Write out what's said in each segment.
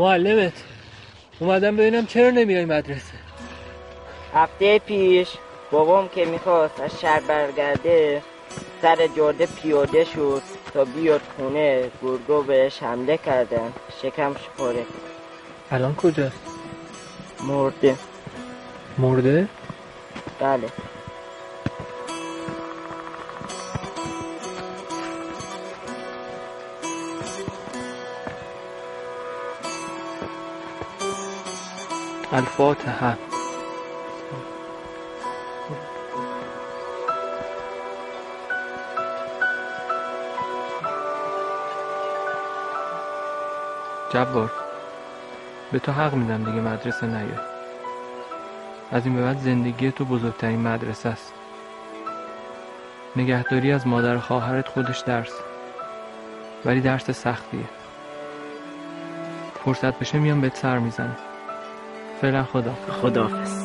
معلمت اومدم ببینم چرا نمیای مدرسه. هفته پیش بابام که می‌خواست از شهر برگرده سر جاده پیاده شد تا بیاد خونه گرگو بهش حمله کردن شکمش پاره الان کجاست مرده. مرده؟ بله. الفاتحه. جبار به تو حق میدم دیگه مدرسه نیای از این به بعد زندگی تو بزرگترین مدرسه است. نگهداری از مادر خواهرت خودش درس. ولی درس سختیه. فرصت بشه میام بهت سر می‌زنم. فعلا خدا. خداحافظ.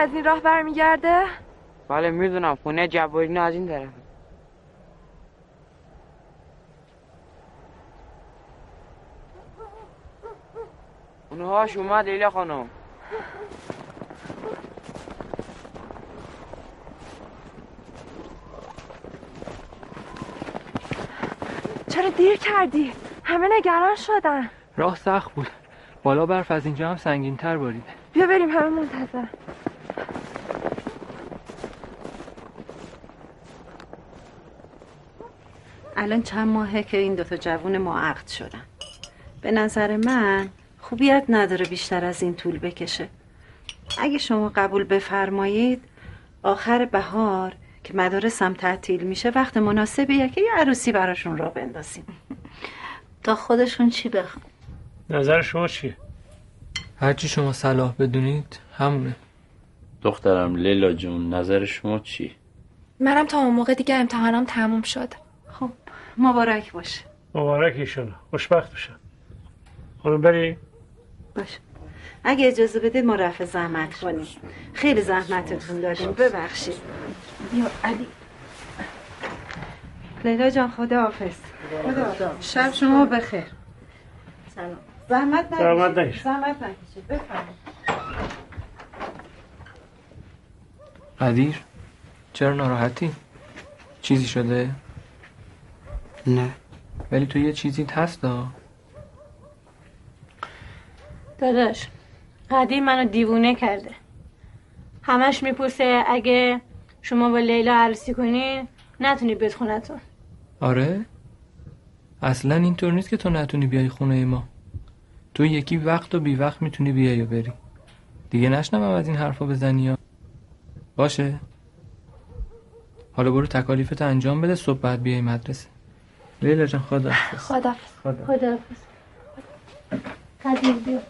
از این راه برمیگرده؟ بله می‌دونم. خونه جبارین از این طرف. اونهاش اومد لیلا خانم. چرا دیر کردی؟ همه نگران شدن. راه سخت بود. بالا برف از اینجا هم سنگین تر باریده بیا بریم همه منتظر. الان چند ماهه که این دوتا جوون ما عقد شدن. به نظر من خوبیت نداره بیشتر از این طول بکشه. اگه شما قبول بفرمایید آخر بهار که مدارسم تعطیل میشه وقت مناسبیه که یه عروسی براشون را بندازیم. تا خودشون چی بخوان؟ نظر شما چیه؟ هرچی شما صلاح بدونید همونه. دخترم لیلا جون نظر شما چی؟ منم تا اون موقع دیگه امتحانم تموم شد مبارک باشه مبارک ایشالا. خوشبخت بشن خانم بری؟ باشه اگه اجازه بدید ما رفع زحمت کنیم. خیلی زحمتتون دادیم ببخشید. یا علی. لیلا جان خدا حافظ خدا شب شما بخیر. سلام. زحمت نکشید. زحمت نکشید. زحمت نکشید. بفرمایید. قدیر چرا ناراحتی؟ چیزی شده؟ نه. ولی تو یه چیزی هست دا. داداش قدیر منو دیوونه کرده. همش می‌پرسه اگه شما با لیلا عروسی کنین نتونی بیت خونتون آره؟ اصلا اینطور نیست که تو نتونی بیای خونه ما. تو یکی وقت و بی وقت می‌تونی بیای و بری. دیگه نشنوم از این حرفا بزنی یا. باشه. حالا برو تکالیفت انجام بده صبح بعد بیای مدرسه. لیلا جان خدا خدا خدا خدا قدیر بیا.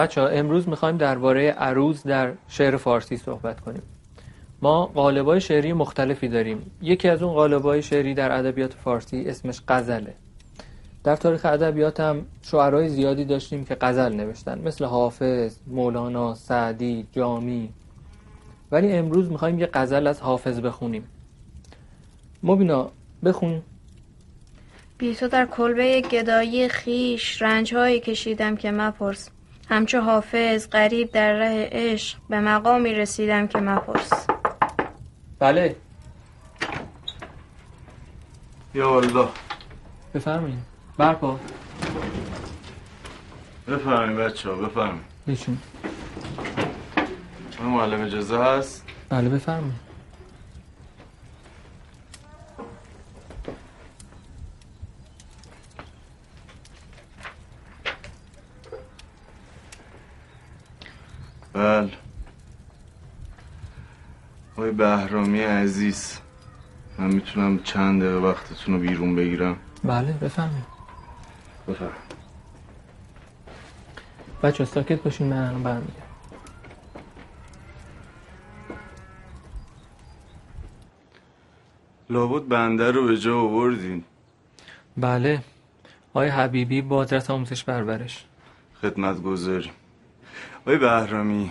بچه ها امروز می‌خوایم درباره عروض در شعر فارسی صحبت کنیم. ما قالبای شعری مختلفی داریم. یکی از اون قالبای شعری در ادبیات فارسی اسمش غزله در تاریخ ادبیات هم شعرهای زیادی داشتیم که غزل نوشتن مثل حافظ، مولانا، سعدی، جامی. ولی امروز می‌خوایم یه غزل از حافظ بخونیم. مبینا بخون. بی تو در کلبه گدایی خیش رنجهایی کشیدم که مپرس. همچو حافظ غریب در ره عشق به مقامی رسیدم که مپرس. بله. یا الله بفرمایید. برپا. بفهمین بچه ها بشین من معلم اجازه هست؟ بله بفرمایید. بله. آقای بهرامی عزیز من می‌تونم چند دقیقه وقتتون رو بیرون بگیرم؟ بله بفرمایید. بفهم بچه ساکت باشین من الان برمیگردم. لابد بنده رو به جا آوردین. بله. آقای حبیبی با آدرس آموزش پرورش. خدمت گذاریم آقای بهرامی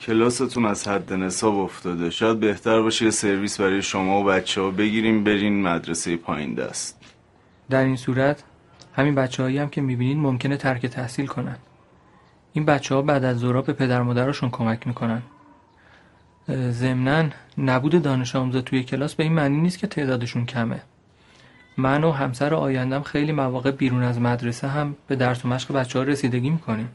کلاستون از حد نصاب افتاده. شاید بهتر باشه یه سرویس برای شما و بچه ها بگیریم برین مدرسه پایین دست. در این صورت همین بچه هایی هم که می‌بینید ممکنه ترک تحصیل کنن. این بچه ها بعد از ظهرها به پدر مادرشون کمک می‌کنن. ضمنا نبود دانش آموزا توی کلاس به این معنی نیست که تعدادشون کمه. من و همسر آیندم خیلی مواقع بیرون از مدرسه هم به درس و مشق بچه ها رسیدگی می‌کنیم.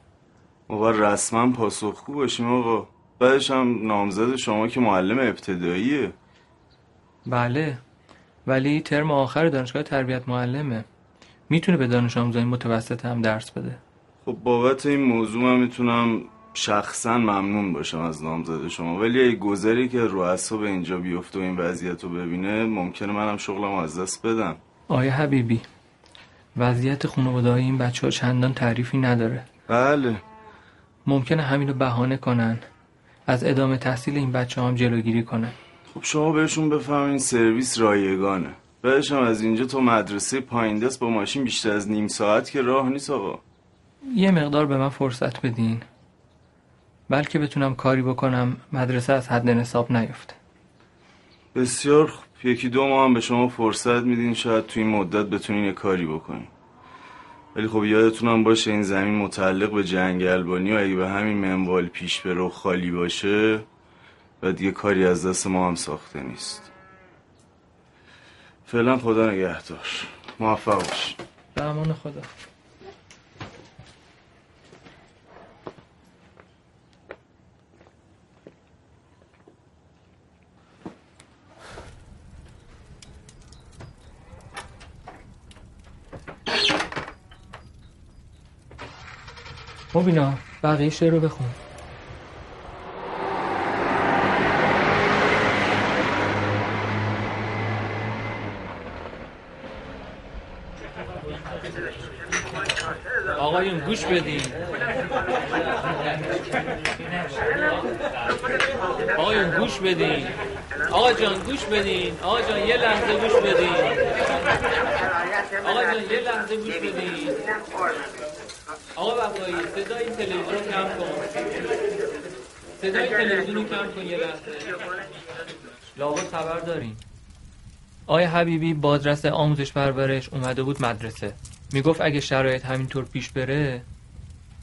ما باید رسما پاسخگو باشیم آقا. بعدش هم نامزد شما که معلم ابتداییه. بله. ولی ترم آخر دانشگاه تربیت معلمه. می‌تونه به دانش آموزای متوسط هم درس بده. خب بابت این موضوع من می‌تونم شخصا ممنون باشم از نامزد شما. ولی اگه گذری که رو به اینجا بیفته و این وضعیت رو ببینه ممکنه منم شغلم از دست بدم. آیا حبیبی وضعیت خانواده این بچه ها چندان تعریفی نداره. بله. ممکنه همین رو بهانه کنن. از ادامه تحصیل این بچه هم جلوگیری کنن. خب شما بهشون بفهمین سرویس رایگانه. هم از اینجا تا مدرسه پایین دست با ماشین بیشتر از نیم ساعت که راه نیست آقا. یه مقدار به من فرصت بدین. بلکه بتونم کاری بکنم مدرسه از حد نصاب نیفته بسیار خوب. یکی دو ماه هم به شما فرصت میدین شاید تو این مدت بتونین یه کاری بکنین. ولی خب یادتونم باشه این زمین متعلق به جنگلبانی و اگه به همین منوال پیش بره و خالی باشه و دیگه کاری از دست ما هم ساخته نیست. فعلا خدا نگهدار. موفق باش. به امان خدا. مبینا بقیه شعر رو بخون. آقا گوش بدین. آقایون گوش بدین. آقا جان گوش بدین. آقا جان یه لحظه گوش بدین. آقا جان یه لحظه گوش بدین. آقا وفایی صدای تلویزیون کم کن. صدای تلویزیون کم کن یه لحظه. لابد خبر داریم. آقای حبیبی بازرس آموزش پرورش اومده بود مدرسه. می‌گفت اگه شرایط همینطور پیش بره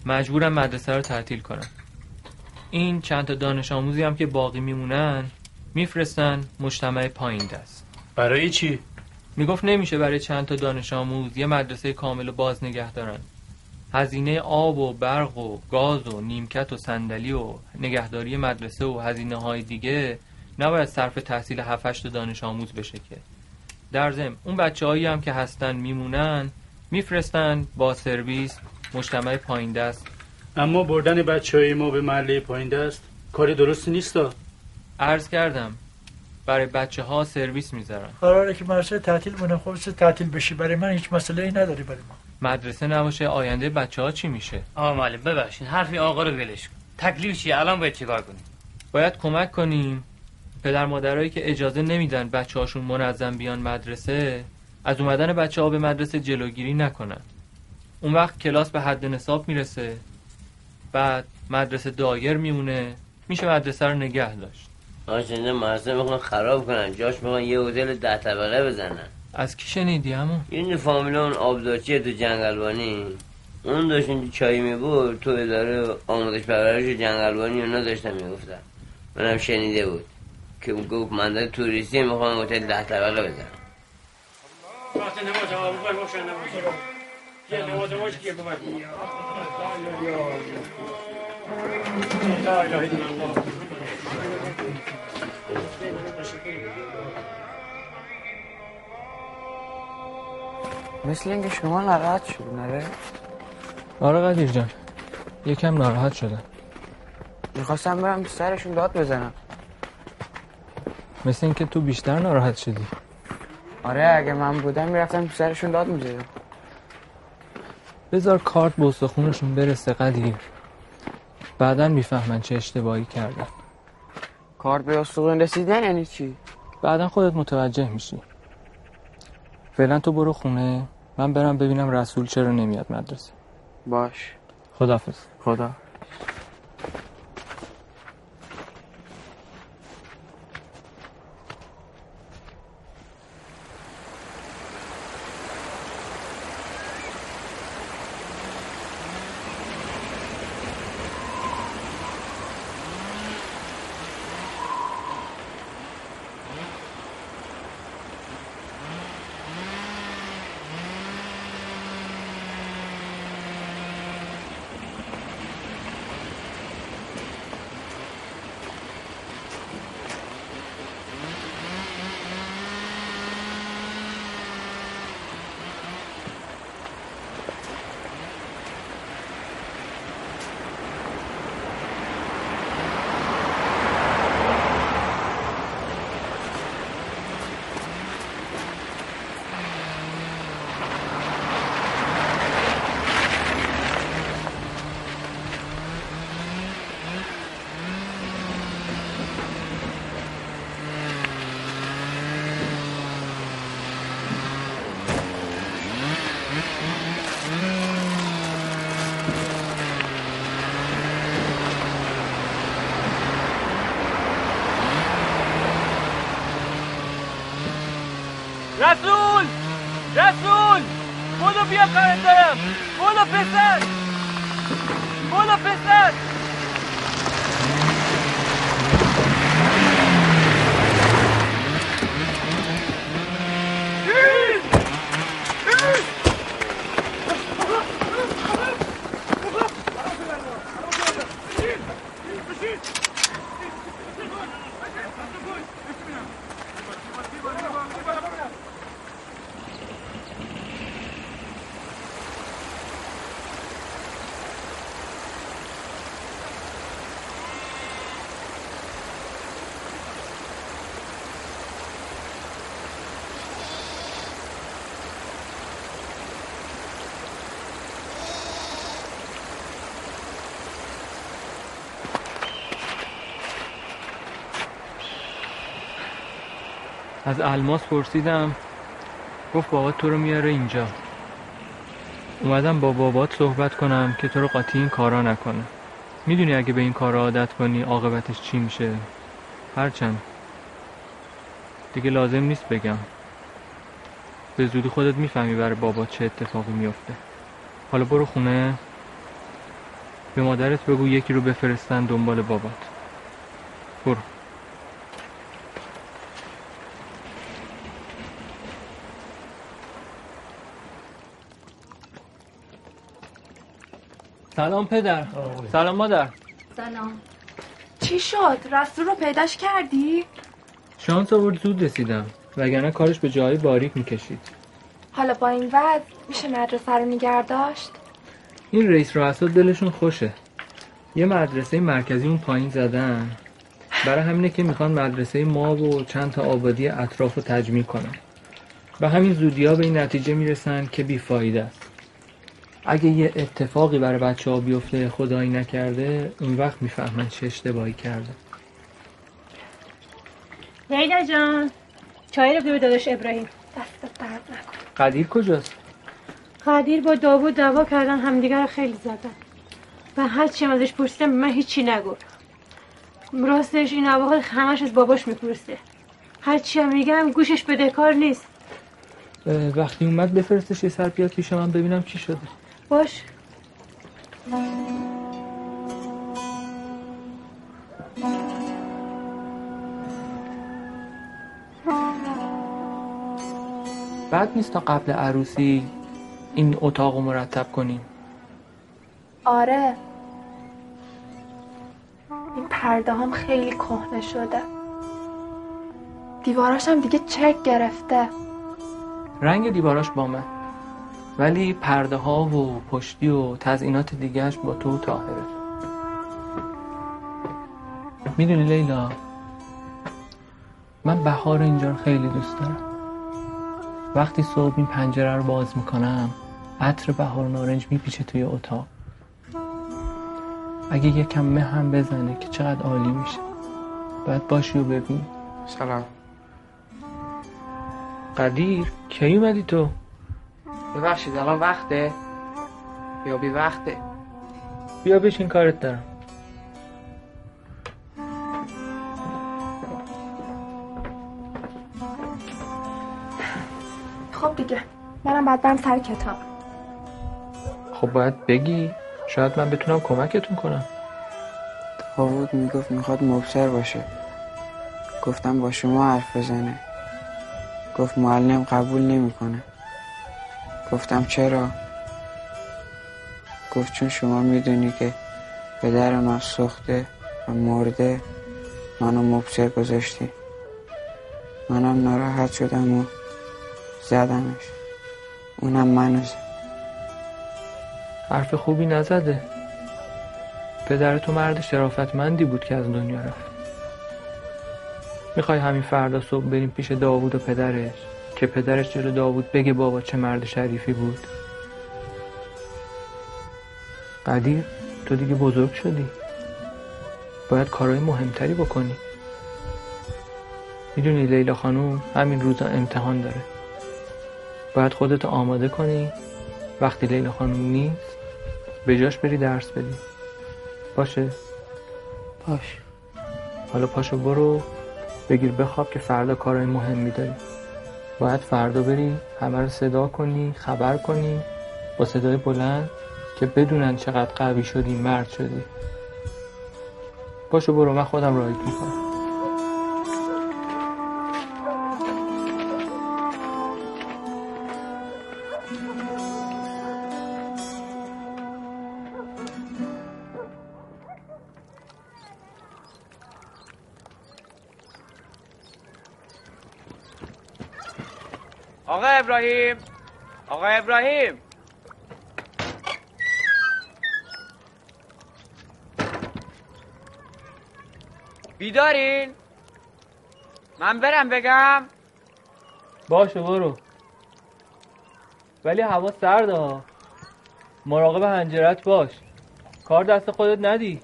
مجبورم مدرسه رو تعطیل کنم. این چند تا دانش آموزی هم که باقی میمونن میفرستن مجتمع پایین دست. برای چی؟ می‌گفت نمیشه برای چند تا دانش آموز یه مدرسه کامل و باز نگه دارن. هزینه آب و برق و گاز و نیمکت و صندلی و نگهداری مدرسه و هزینه های دیگه نباید صرف تحصیل 7 دانش آموز بشه که. در ضمن اون بچه هایی هم که هستن میمونن میفرستن با سرویس مجتمع پایین دست. اما بردن بچه های ما به محله پایین دست کار درستی نیست عرض کردم برای بچه ها سرویس می‌ذارن. قراره که مدرسه تعطیل مونه خب چه تعطیل بشی برای من هیچ مسئله ای نداری برای ما. مدرسه نباشه آینده بچه ها چی میشه؟ آقا معلم ببخشید حرفی آقا رو ولش کن. تکلیف چیه؟ الان باید چیکار کنیم؟ باید کمک کنیم. پدر مادرایی که اجازه نمیدن بچه هاشون منظم بیان مدرسه از اومدن بچه ها به مدرسه جلوگیری نکنن. اون وقت کلاس به حد نصاب می‌رسه. بعد مدرسه دایر میمونه. میشه مدرسه رو نگه داشت. آشنده مدرسه می‌خوان خراب کنن. جاش می‌خوان یه هتل ده طبقه بزنن. از کی شنیدی همون این فامیل اون آبدارچیه تو جنگلبانی اون داشت اینجا چایی می‌برد تو اداره آموزش پرورش جنگلبانی اونا داشتن می‌گفتن منم شنیده بود که اون گفت منده توریستی می‌خوان هتل ده طبقه بزنن مثل اینکه شما ناراحت شد نره آره قدیر جان. یکم ناراحت شدم. می‌خواستم برم سرشون داد بزنم. مثل اینکه تو بیشتر ناراحت شدی. آره اگه من بودم می‌رفتم سرشون داد می‌زدم. بذار کارت به استخونشون برسه قدیر بعدا می‌فهمن چه اشتباهی کردن. کارت به استخون رسیدن یعنی چی؟ بعدا خودت متوجه میشی. فعلا تو برو خونه. من برم ببینم رسول چرا نمیاد مدرسه. باش. خدافز خدا. از الماس پرسیدم گفت بابات تو رو میاره اینجا. اومدم با بابات صحبت کنم که تو رو قاطی این کارا نکنه. می‌دونی اگه به این کارا عادت کنی عاقبتش چی میشه؟ هرچند. دیگه لازم نیست بگم. به زودی خودت می‌فهمی برای بابات چه اتفاقی میفته حالا برو خونه. به مادرت بگو یکی رو بفرستن دنبال بابات. سلام پدر. سلام مادر. سلام. چی شد؟ رسول رو پیداش کردی؟ شانس آورد زود رسیدم. وگرنه کارش به جایی باریک می‌کشید. حالا با این وضع میشه مدرسه رو نگه داشت؟ این رئیس رؤسا دلشون خوشه. یه مدرسه مرکزی اون پایین زدن. برای همینه که می‌خوان مدرسه ما و چند تا آبادی اطراف رو تجمیع کنن. و همین زودی ها به این نتیجه می‌رسن که بیفایده است. اگه یه اتفاقی برای بچه ها بیفته خدایی نکرده اون وقت می‌فهمن چه اشتباهی کرده. لیلا جان چای رو به داداش ابراهیم. دست درد نکن قدیر کجاست؟ قدیر با داوود دعوا کردن همدیگه رو خیلی زدن. و هرچی هم ازش پرسیدم من هیچی نگفت راستش این اواخر همش از باباش می‌پرسه. هرچی هم میگم گوشش بده کار نیست. وقتی اومد بفرستش یه سر بیاد پیش من ببینم چی شده. باش. بعد نیست تا قبل عروسی این اتاق رو مرتب کنیم. آره. این پرده هم خیلی کهنه شده. دیواراش هم دیگه چرک گرفته. رنگ دیواراش با من ولی پرده ها و پشتی و تزئینات دیگهش با تو و طاهره. می‌دونی لیلا؟ من بهار اینجا رو خیلی دوست دارم. وقتی صبح این پنجره رو باز می‌کنم عطر بهار نارنج میپیچه توی اتاق. اگه یکم مه هم بزنه که چقدر عالی میشه. باید باشی و ببین. سلام. قدیر کی اومدی تو؟ ببخشید الان وقته؟ یا بی وقته؟ بیا بشین کارت دارم. خب دیگه منم بعد برم سر کتاب. خب باید بگی. شاید من بتونم کمکتون کنم. داوود می‌گفت می‌خواد مبصر باشه. گفتم با شما حرف بزنه. گفت معلم قبول نمی‌کنه. گفتم چرا؟ گفت چون شما می‌دونی که پدر من سخته و مرده منو مبصر گذاشتی. منم ناراحت شدم و زدمش. اونم منو زد. حرف خوبی نزده. پدر تو مرد شرافتمندی بود که از دنیا رفت. می‌خوای همین فردا صبح بریم پیش داوود و پدرش؟ که پدرش جلو داوود بگه بابا چه مرد شریفی بود. قدیر تو دیگه بزرگ شدی. باید کارهای مهمتری بکنی. می‌دونی لیلا خانوم همین روزا امتحان داره. باید خودتو آماده کنی. وقتی لیلا خانوم نیست به جاش بری درس بدی. باشه؟ باش. حالا پاشو برو بگیر بخواب که فردا کارهای مهمی داری. باید فردا بری همه رو صدا کنی خبر کنی با صدای بلند که بدونن چقدر قوی شدی مرد شدی. پاشو برو من خودم راهیت می‌کنم. آقا ابراهیم. آقا ابراهیم. بیدارین؟ من برم بگم. باشه برو. ولی هوا سرده مراقب هنجرت باش. کار دست خودت ندی.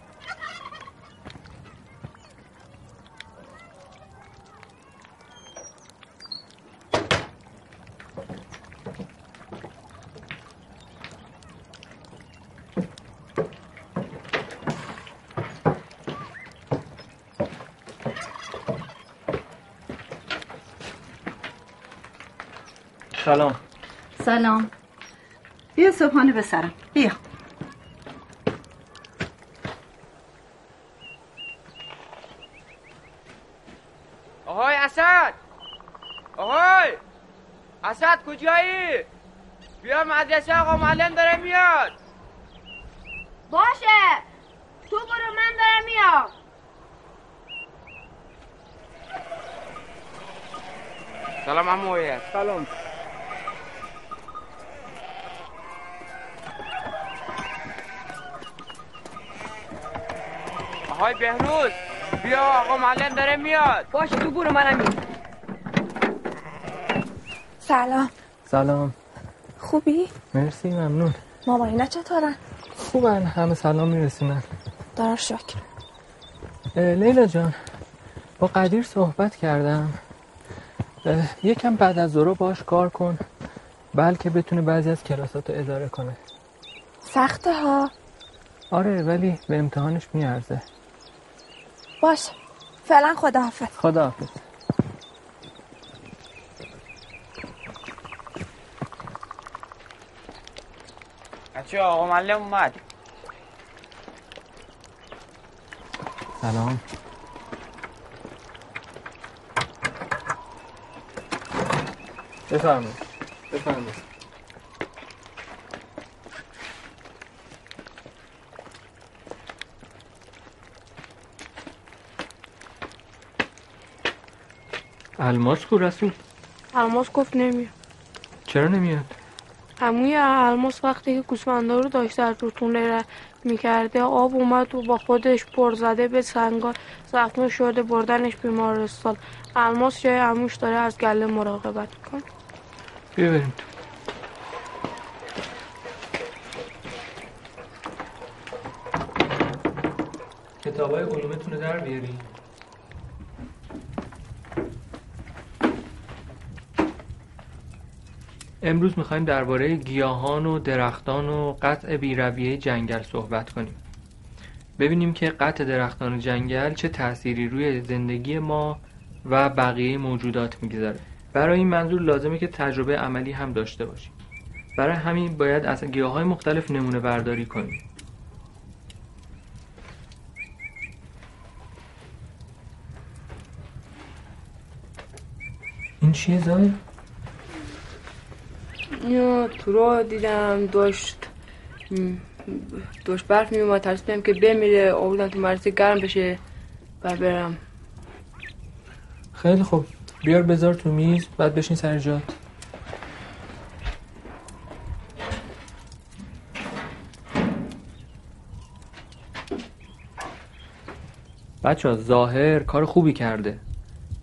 سلام. سلام. بیا صبحانه به سرم. بیا. آهای اسد! آهای! اسد کجایی؟ بیا مدرسه آقا معلم داره میاد. باشه. تو برو من دارم میام. سلام عمو سلام. آهای بهروز بیا آقا معلم داره میاد. باشه تو برو منم سلام. سلام. خوبی؟ مرسی ممنون. ماماینا چطورن؟ خوبن همه سلام میرسونن. دار شکر. لیلا جان با قدیر صحبت کردم. یکم بعد از ظهر باش کار کن بلکه بتونه بعضی از کلاساتو اداره کنه. سخته ها. آره ولی به امتحانش میارزه. باشه. فعلا خداحافظ. خداحافظ. بچه آقا معلم اومد. سلام. بفرمایید. بفرمایید. الماس کو رسول الماس گفت نمیاد. چرا نمیاد؟ هموی الماس وقتی که گوسفندا رو داشته از رودخونه می‌کرده آب اومد و با خودش پر زده به سنگا زخمی شده بردنش بیمارستان. الماس جای عموش داره از گله مراقبت می‌کنه. بیا بریم تو. کتابای علومتون رو در بیاری امروز می‌خوایم درباره گیاهان و درختان و قطع بیرویه جنگل صحبت کنیم. ببینیم که قطع درختان جنگل چه تأثیری روی زندگی ما و بقیه موجودات می‌گذاره. برای این منظور لازمه که تجربه عملی هم داشته باشیم. برای همین باید از گیاه های مختلف نمونه برداری کنیم. این چیه زای؟ اینو تو راه دیدم داشت داشت برف میومد ترسیدم که بمیره آوردم تو مدرسه گرم بشه و برم. خیلی خوب. بیار بذار تو میز بعد بشین سر جات. بچه ظاهر کار خوبی کرده.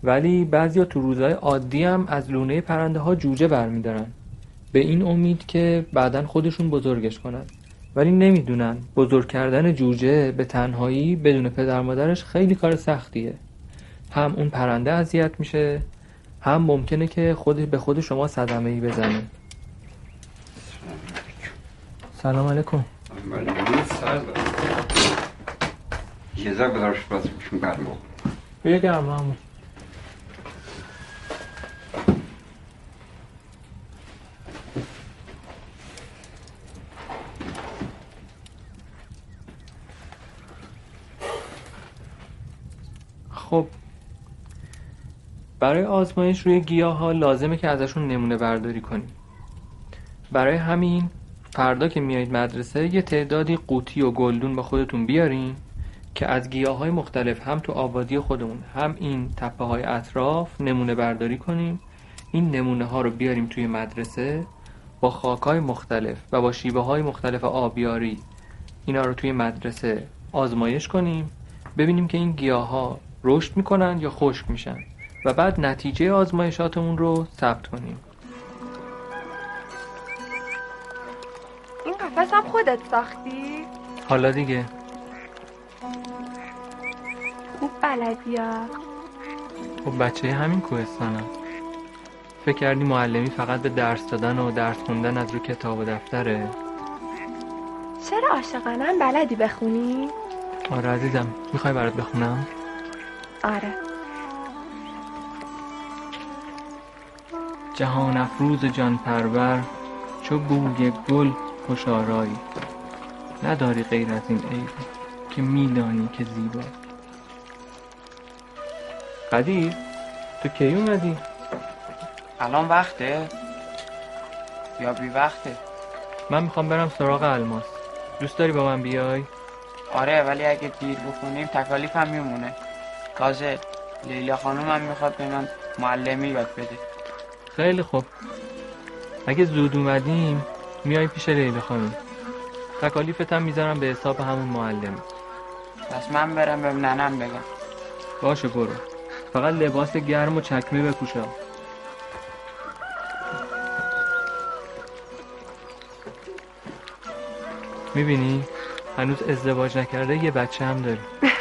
ولی بعضیا تو روزهای عادی هم از لونه پرنده ها جوجه برمیدارن. به این امید که بعدا خودشون بزرگش کنن. ولی نمی‌دونن. بزرگ کردن جوجه به تنهایی بدون پدر مادرش خیلی کار سختیه. هم اون پرنده اذیت میشه هم ممکنه که خود به خود شما صدمه ای بزنه. سلام علیکم. Jeder wird Spaß mit dem بیا گرم همون خب برای آزمایش روی گیاه ها لازمه که ازشون نمونه برداری کنیم. برای همین فردا که میایید مدرسه یه تعدادی قوطی و گلدون با خودتون بیارین که از گیاه های مختلف هم تو آبادی خودمون هم این تپه های اطراف نمونه برداری کنیم. این نمونه ها رو بیاریم توی مدرسه با خاک های مختلف و با شیبه های مختلف آبیاری اینا رو توی مدرسه آزمایش کنیم. ببینیم که این گیاه ها رشد می‌کنن یا خشک میشن و بعد نتیجه آزمایشاتمون رو ثبت کنیم. این قفس هم خودت ساختی؟ حالا دیگه. خوب بلدی ها. خب بچه همین کوهستانم فکر کردی معلمی فقط به درس دادن و درس خوندن از رو کتاب و دفتره؟ چرا عاشقانه هم بلدی بخونی؟ آره عزیزم می‌خوای برات بخونم؟ آره. جهان افروز جان پرور چو بوی گل خوش آرایی. نداری غیر از این عیب که میدانی که زیبا. قدیر تو کی اومدی؟ الان وقته. یا بی وقته. من می‌خوام برم سراغ الماس. دوست داری با من بیای؟ آره ولی اگه دیر بخونیم تکالیف هم میمونه. تازه لیلا خانم هم می‌خواد به من معلمی یاد بده. خیلی خوب. اگه زود اومدیم میای پیش لیلا خانم تکالیفت هم می‌ذارم به حساب همون معلم. پس من برم به ننم بگم. باشه برو. فقط لباس گرم و چکمه بپوشم. می‌بینی؟ هنوز ازدواج نکرده یه بچه هم داری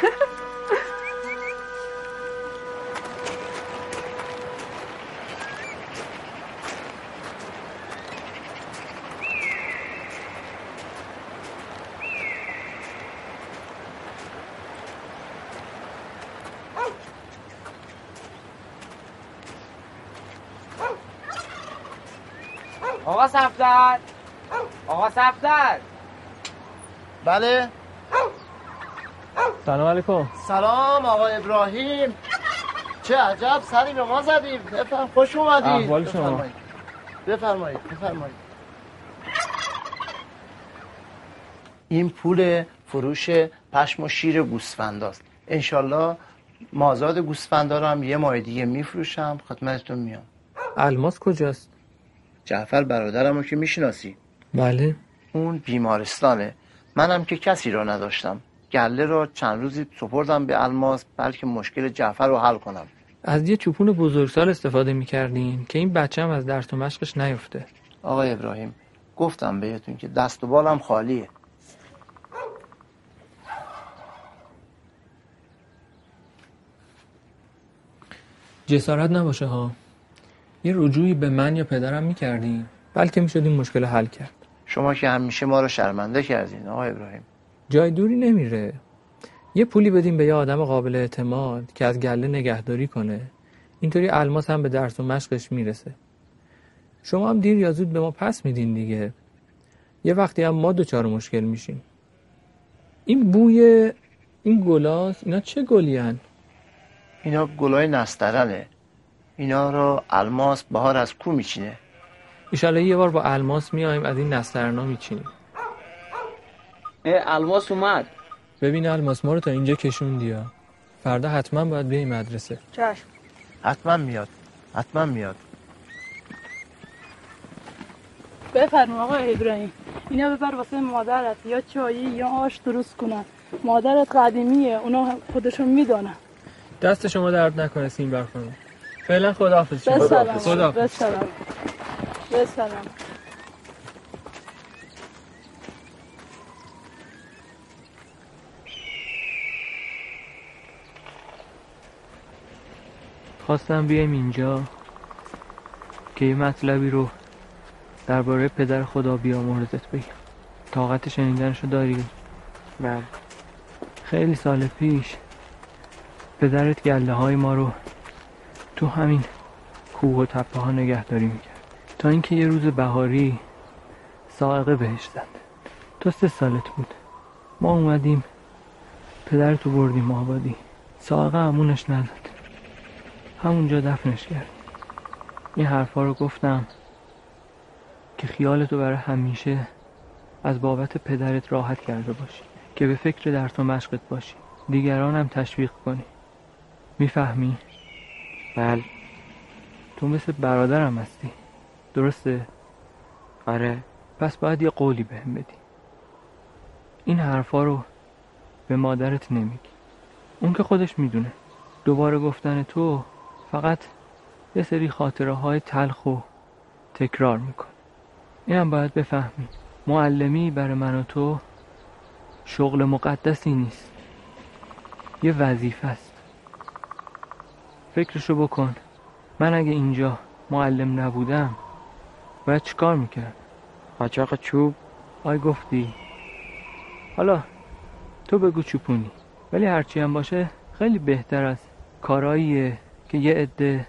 آقا صفدر آقا صفدر بله. سلام علیکم. سلام آقا ابراهیم. چه عجب سری به ما زدیم. بفرم خوش اومدید. احوال شما؟ بفرمایید. بفرمایید این پول فروش پشم و شیر گوسفنداست. انشالله مازاد گوسفندا رو هم یه ماه دیگه میفروشم خدمتتون میام. الماس کجاست؟ جعفر برادرم رو که می‌شناسی. بله. اون بیمارستانه. منم که کسی رو نداشتم. گله رو چند روزی سپردم به الماس بلکه مشکل جعفر رو حل کنم. از یه چوپون بزرگسال استفاده می‌کردین که این بچه هم از درس و مشقش نیفته. آقای ابراهیم گفتم بهتون که دست و بالم خالیه. جسارت نباشه ها. یه رجوعی به من یا پدرم می‌کردین بلکه می‌شد این مشکل حل کرد. شما که همیشه ما رو شرمنده کردین آقای ابراهیم. جای دوری نمیره. یه پولی بدیم به یه آدم قابل اعتماد که از گله نگهداری کنه. اینطوری الماس هم به درس و مشقش می‌رسه. شما هم دیر یا زود به ما پس میدین دیگه. یه وقتی هم ما دوچار مشکل میشیم. این بوی این گلاس اینا چه گلیان اینا گلای نسترنه. اینا رو الماس بهار از کو میچینه. ایشالله یه بار با الماس میایم از این نسترنا میچینیم. الماس اومد. ببین الماس ما رو تا اینجا کشوندی ها. فردا حتما باید بیای مدرسه. چشم. حتما میاد. حتما میاد. بفرما آقا ابراهیم. اینا ببر واسه مادرت. یا چایی یا آش درست کنن. مادرت قدیمیه اونا خودشون می‌دونن. دست شما درد نکنه سیم خانم. فعلا خداحافظ شما. خداحافظ. بسلام. خواستم بیایم اینجا که یه مطلبی رو درباره پدر خدا بیامرزت بگم. طاقت شنیدنشو داری؟ بله. خیلی سال پیش پدرت گله های ما رو تو همین کوه و تپه ها نگهداری می‌کرد. تا اینکه یه روز بهاری سائقه بهش زد. تو سه سالت بود. ما اومدیم. پدرتو بردیم آبادی. سائقه امونش نداد همونجا دفنش کرد. این حرفا رو گفتم که خیالتو برای همیشه از بابت پدرت راحت کرده باشی که به فکر درس و مشقت باشی. دیگران هم تشویق کنی. می‌فهمی؟ بله. تو مثل برادرم هستی. درسته؟ آره. پس باید یه قولی بهم بدی. این حرفا رو به مادرت نمیگی. اون که خودش می‌دونه. دوباره گفتن تو فقط یه سری خاطره های تلخ و تکرار میکن اینم باید بفهمی. معلمی برای من و تو شغل مقدسی نیست. یه وظیفه است. فکرشو بکن. من اگه اینجا معلم نبودم باید چیکار می‌کرد؟ قاچاق چوب؟ آی گفتی. حالا تو بگو چوپونی. ولی هرچی هم باشه خیلی بهتر از کاراییه که یه عده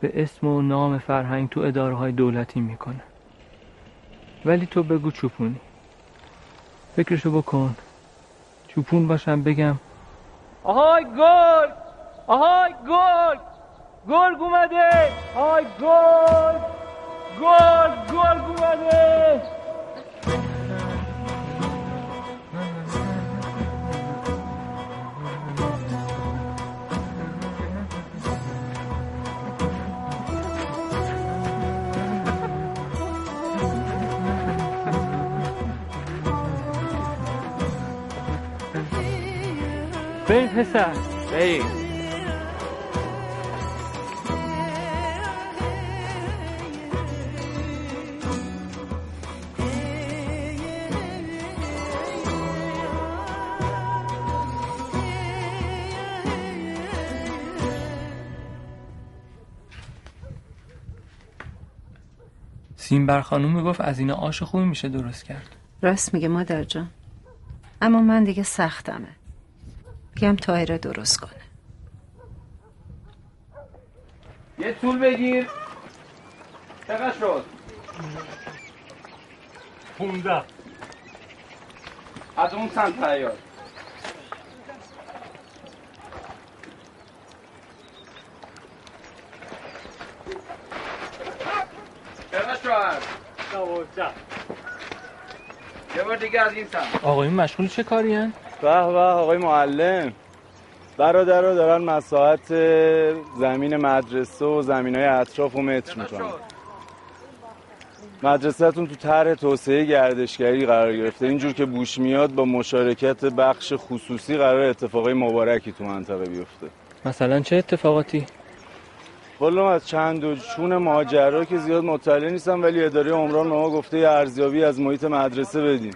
به اسم و نام فرهنگ تو اداره های دولتی می‌کنه. ولی تو بگو چوپونی. فکرشو بکن. چوپون باشم بگم. آهای گرگ! آهای گرگ! گرگ اومده! آهای گرگ! گرگ گرگ اومده بریم پسر. سیمبر خانوم می‌گفت از این آش خوبی میشه درست کرد. راست میگه مادر جان. اما من دیگه سختمه. بگم تایره درست کنه. یه طول بگیر. چقدر شد؟ پونده از اون سمت تیار چقدر شد دوازده یه بار دیگه از این سمت. آقایون مشغول چه کاری هن؟ به به آقای معلم. برادرها دارن مساحت زمین مدرسه و زمین های اطراف و متر می‌کنن. مدرسهتون تو طرح توسعه گردشگری قرار گرفته. اینجور که بوش میاد با مشارکت بخش خصوصی قرار اتفاقای مبارکی تو منطقه بیفته. مثلا چه اتفاقاتی؟ والا از چند و چون ماجرا که زیاد مطلع نیستم ولی اداره عمران به ما گفته ارزیابی از محیط مدرسه بدیم.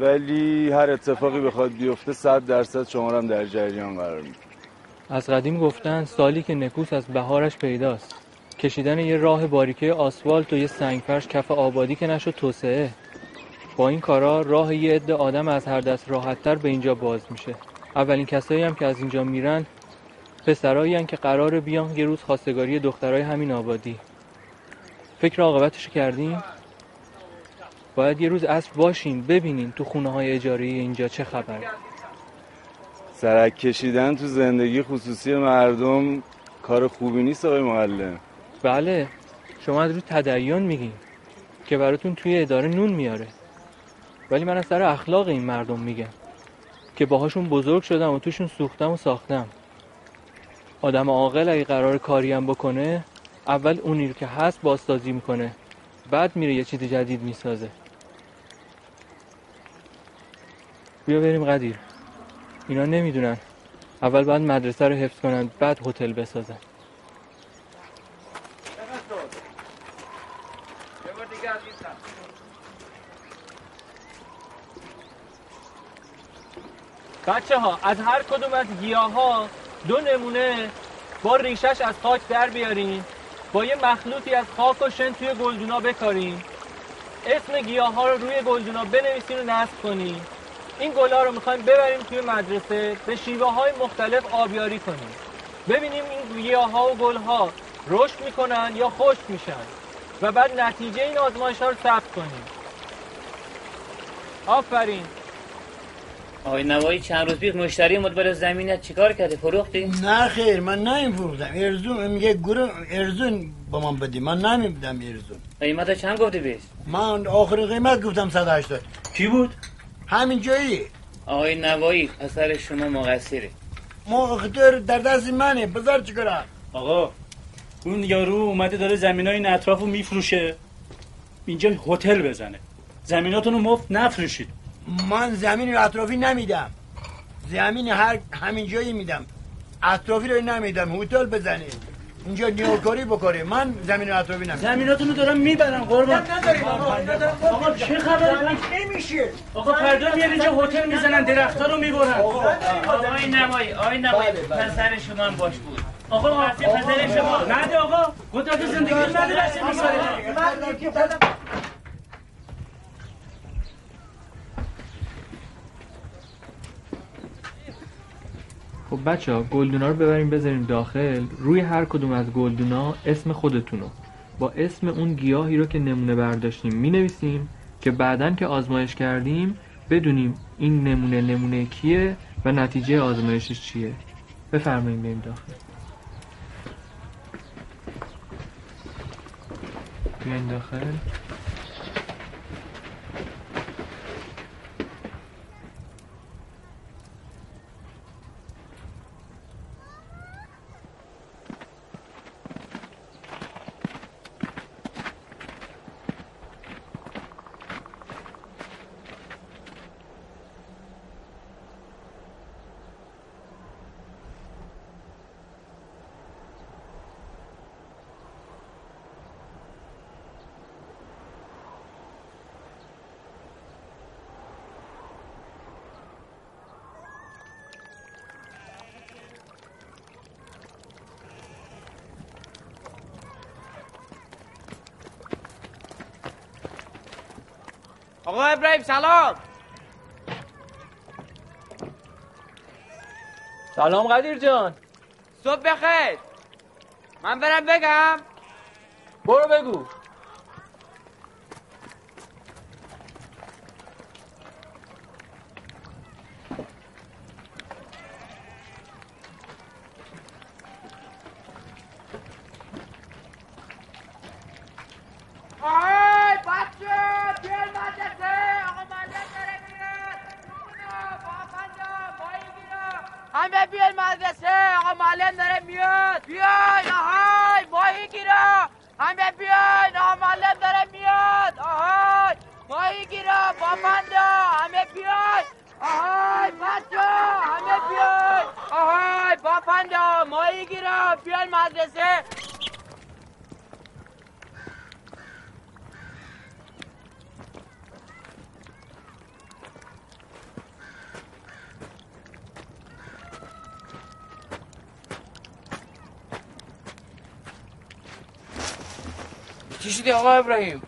ولی هر اتفاقی بخواد بیفته صد درصد شما هم در جریان قرار میده از قدیم گفتن سالی که نکوس از بهارش پیداست. کشیدن یه راه باریکه آسفالت و یه سنگفرش کف آبادی که نشد توسعه. با این کارا راه یه عده آدم از هر دست راحتتر به اینجا باز میشه. اولین کسایی هم که از اینجا میرن پسرایی که قرار بیان یه روز خواستگاری دخترای همین آبادی. فکر عاقبتش کردیم باید یه روز اصر باشین ببینین تو خونه های اجاره اینجا چه خبر. سرک کشیدن تو زندگی خصوصی مردم کار خوبی نیست آقای معلم. بله شما از روی تدین میگین که براتون توی اداره نون میاره. ولی من از سر اخلاق این مردم میگم که باهاشون بزرگ شدم و توشون سوختم و ساختم. آدم عاقل اگه قرار کاری هم بکنه اول اونی رو که هست بازسازی می‌کنه. بعد میره یه چیز جدید می‌سازه. بیا بریم قدیر. اینا نمی‌دونن. اول باید مدرسه رو حفظ کنن بعد هتل بسازن. بچه ها از هر کدوم از گیاه ها دو نمونه. با ریشش از خاک در بیارین با یه مخلوطی از خاک و شن توی گلدونا بکارین اسم گیاه ها رو روی گلدونا بنویسین و نصب کنین این گلا رو می‌خوایم ببریم توی مدرسه به شیوه های مختلف آبیاری کنیم. ببینیم این گیاه ها و گل ها رشد می‌کنن یا خشک میشن. و بعد نتیجه این آزمایش ها رو ثبت کنیم. آفرین. آقای نوایی چند روز پیش مشتری مدبر زمینت چیکار کرده؟ فروختی؟ نه خیر من نمیفروختم ارزون میگه گروه ارزون با من بدی. من نمیدم ارزون. قیمت چند گفتی بیش؟ من آخرین قیمت گفتم 180 کی بود؟ همین جایی. آقای نوایی اثر شما مقصره. ما اختیار در دست منه. بذار چیکارم آقا اون یارو اومده داره زمین های این اطراف رو میفروشه. اینجا هتل بزنه. زمیناتون رو مفت نفروشید. من زمین اطرافی نمیدم. زمین هر همین جایی میدم. اطرافی رو نمیدم. هتل بزنه اینجا نیوکاری بکنه من زمین اطرافی نمیدم. زمیناتون رو دارم می‌برن قربان. آقا چه خبره؟ نمیشه. آقا فردا میاد اینجا هتل می‌زنن درختها رو می‌برن. آقای نوایی آقای نوایی پسر شما هم باش بود. آقا پسر شما نده آقا. قدرت زندگی رو نده بچه میساره خب بچه ها گلدونا رو ببریم بذاریم داخل. روی هر کدوم از گلدونا اسم خودتونو. با اسم اون گیاهی رو که نمونه برداشتیم می نویسیم که بعدا که آزمایش کردیم بدونیم این نمونه نمونه کیه و نتیجه آزمایشش چیه. بفرماییم بریم داخل. بیاین داخل. ابراهیم سلام. سلام قدیر جان. صبح بخیر. من برم بگم. برو بگو آهای بچه بیاین مدرسه آقا معلم داره میاد جونا بافنجا ماهی گیرا همه بیاین مدرسه آقا معلم داره میاد بیاین آهای ماهی گیرا همه بیاین آقا معلم داره میاد آهای ماهی گیرا بافنجا همه بیاین آهای بچه همه بیاین آهای بافنجا ماهی گیرا بیاین مدرسه چی شدی آقا ابراهیم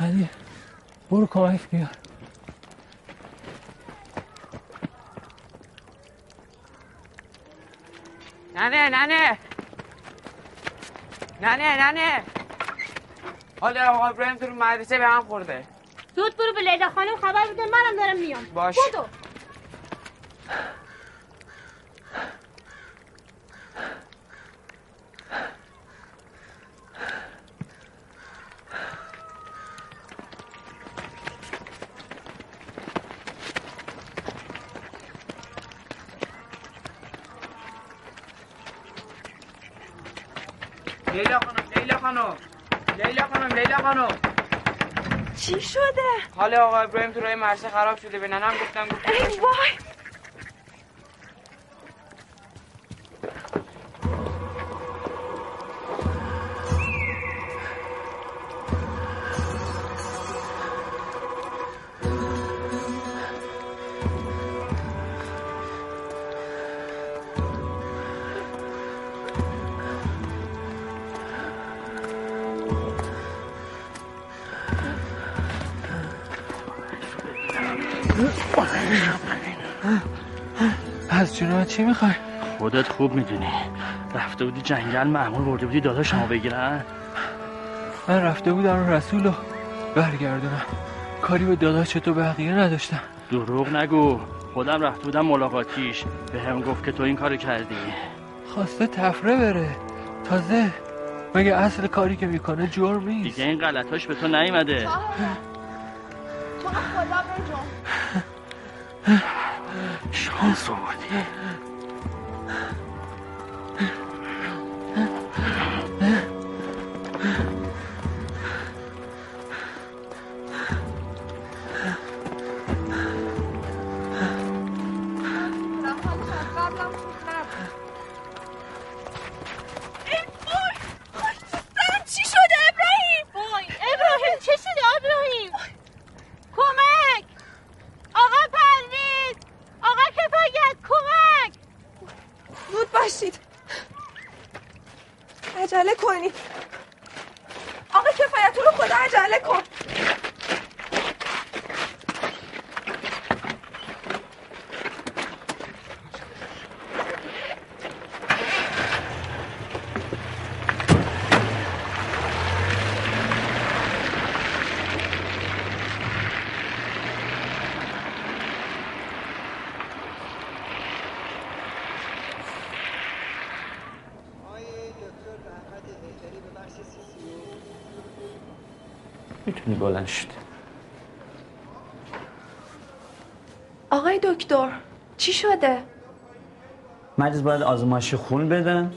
علی برو کمک بیار ننه ننه. ننه ننه. حالا آقا ابراهیم تو مدرسه به هم خورده. زود برو به لیلا خانم خبر بده منم دارم میام. باش. بدو لیلا خانم لیلا خانم لیلا خانم لیلا خانم چی شده؟ حال آقا ابراهیم تو راه مرسه خراب شده به ننم گفتم گفتم ای وای. از چی می‌خوای؟ خودت خوب می‌دونی. رفته بودی جنگل معمول برده بودی داداشمو بگیرن. من رفته بودم رسول رو برگردونم. کاری به داداش تو بقیه نداشتم. دروغ نگو. خودم رفته بودم ملاقاتیش. به هم گفت که تو این کارو کردی. خواسته تفره بره. تازه مگه اصل کاری که می‌کنه جرم نیست؟ دیگه این غلطاش به تو نیومده. تو خدا بجون شانس آوردی. می‌تونی بلند شد آقای دکتر چی شده؟ مریض باید آزمایش خون بدن.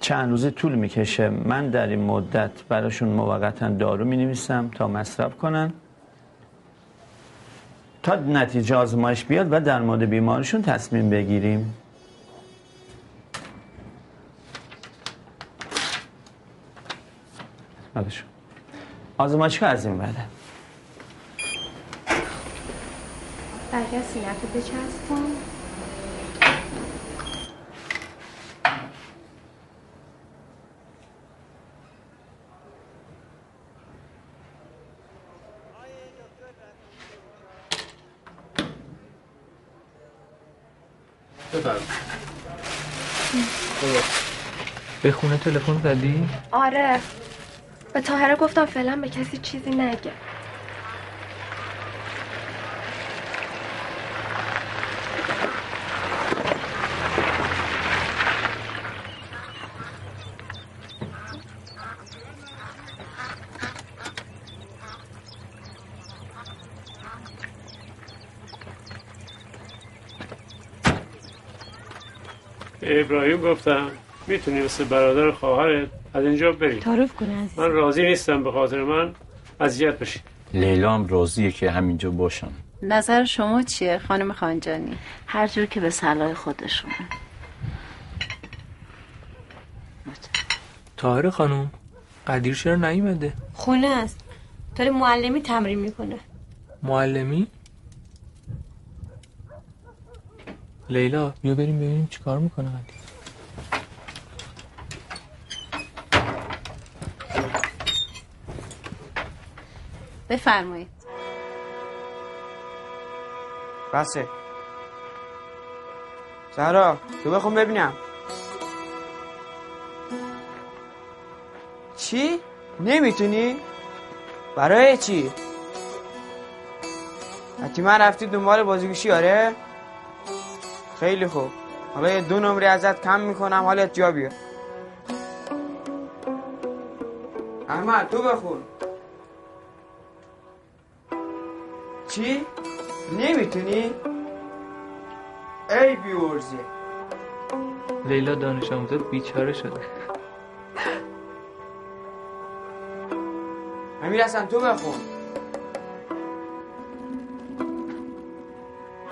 چند روزه طول می‌کشه. من در این مدت براشون موقتا دارو می تا مصرف کنن. تا نتیجه آزمایش بیاد و در مورد بیمارشون تصمیم بگیریم. آزمایش از این برگه سینتو بچسب کن به خونه تلفن زدی؟ آره. به تاهره گفتم فعلا به کسی چیزی نگه. ابراهیم گفتم. می‌تونی مثل برادر خواهرت از اینجا بری. تعارف کنه عزیز من راضی نیستم به خاطر من اذیت بشی. لیلا هم راضیه که همینجا باشم. نظر شما چیه خانم خانجانی؟ هر جور که به صلاح خودشون. تاهر خانم قدیر چرا نیومده؟ خونه است. داره معلمی تمرین می‌کنه. معلمی؟ لیلا بیا بریم ببینیم چیکار می‌کنه قدیر. بفرمایید بسه زهرا تو بخون ببینم چی؟ نمی‌تونی؟ برای چی؟ حتما رفتی دنبال بازیگوشی آره؟ خیلی خوب حالا یه دو نمره ازت کم می‌کنم حالت جا بیاد احمد تو بخون چی؟ نمی‌تونی؟ ای بیورزی. لیلا دانش آموزه بیچاره شده. امیر حسن تو بخون.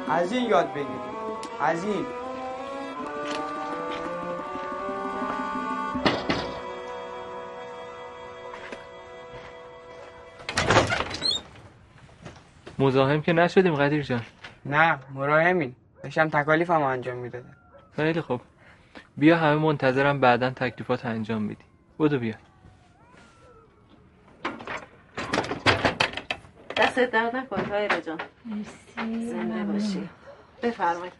از این یاد بگیر از این. مزاحم که نشدیم قدیر جان. نه مراهمین داشتم تکالیفم انجام می‌دادم خیلی خوب. بیا همه منتظرم بعدا تکلیفات انجام بدی. بودو بیا. دست درد نکن تایره جان. مرسی زنده باشی. بفرمایید.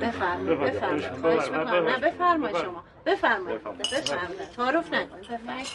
بفرمایید. بفرمایید. خواهش می‌کنم. نه بفرمایید. شما. بفرمایید. بفرمایید. تعارف نکن. بفرمایید.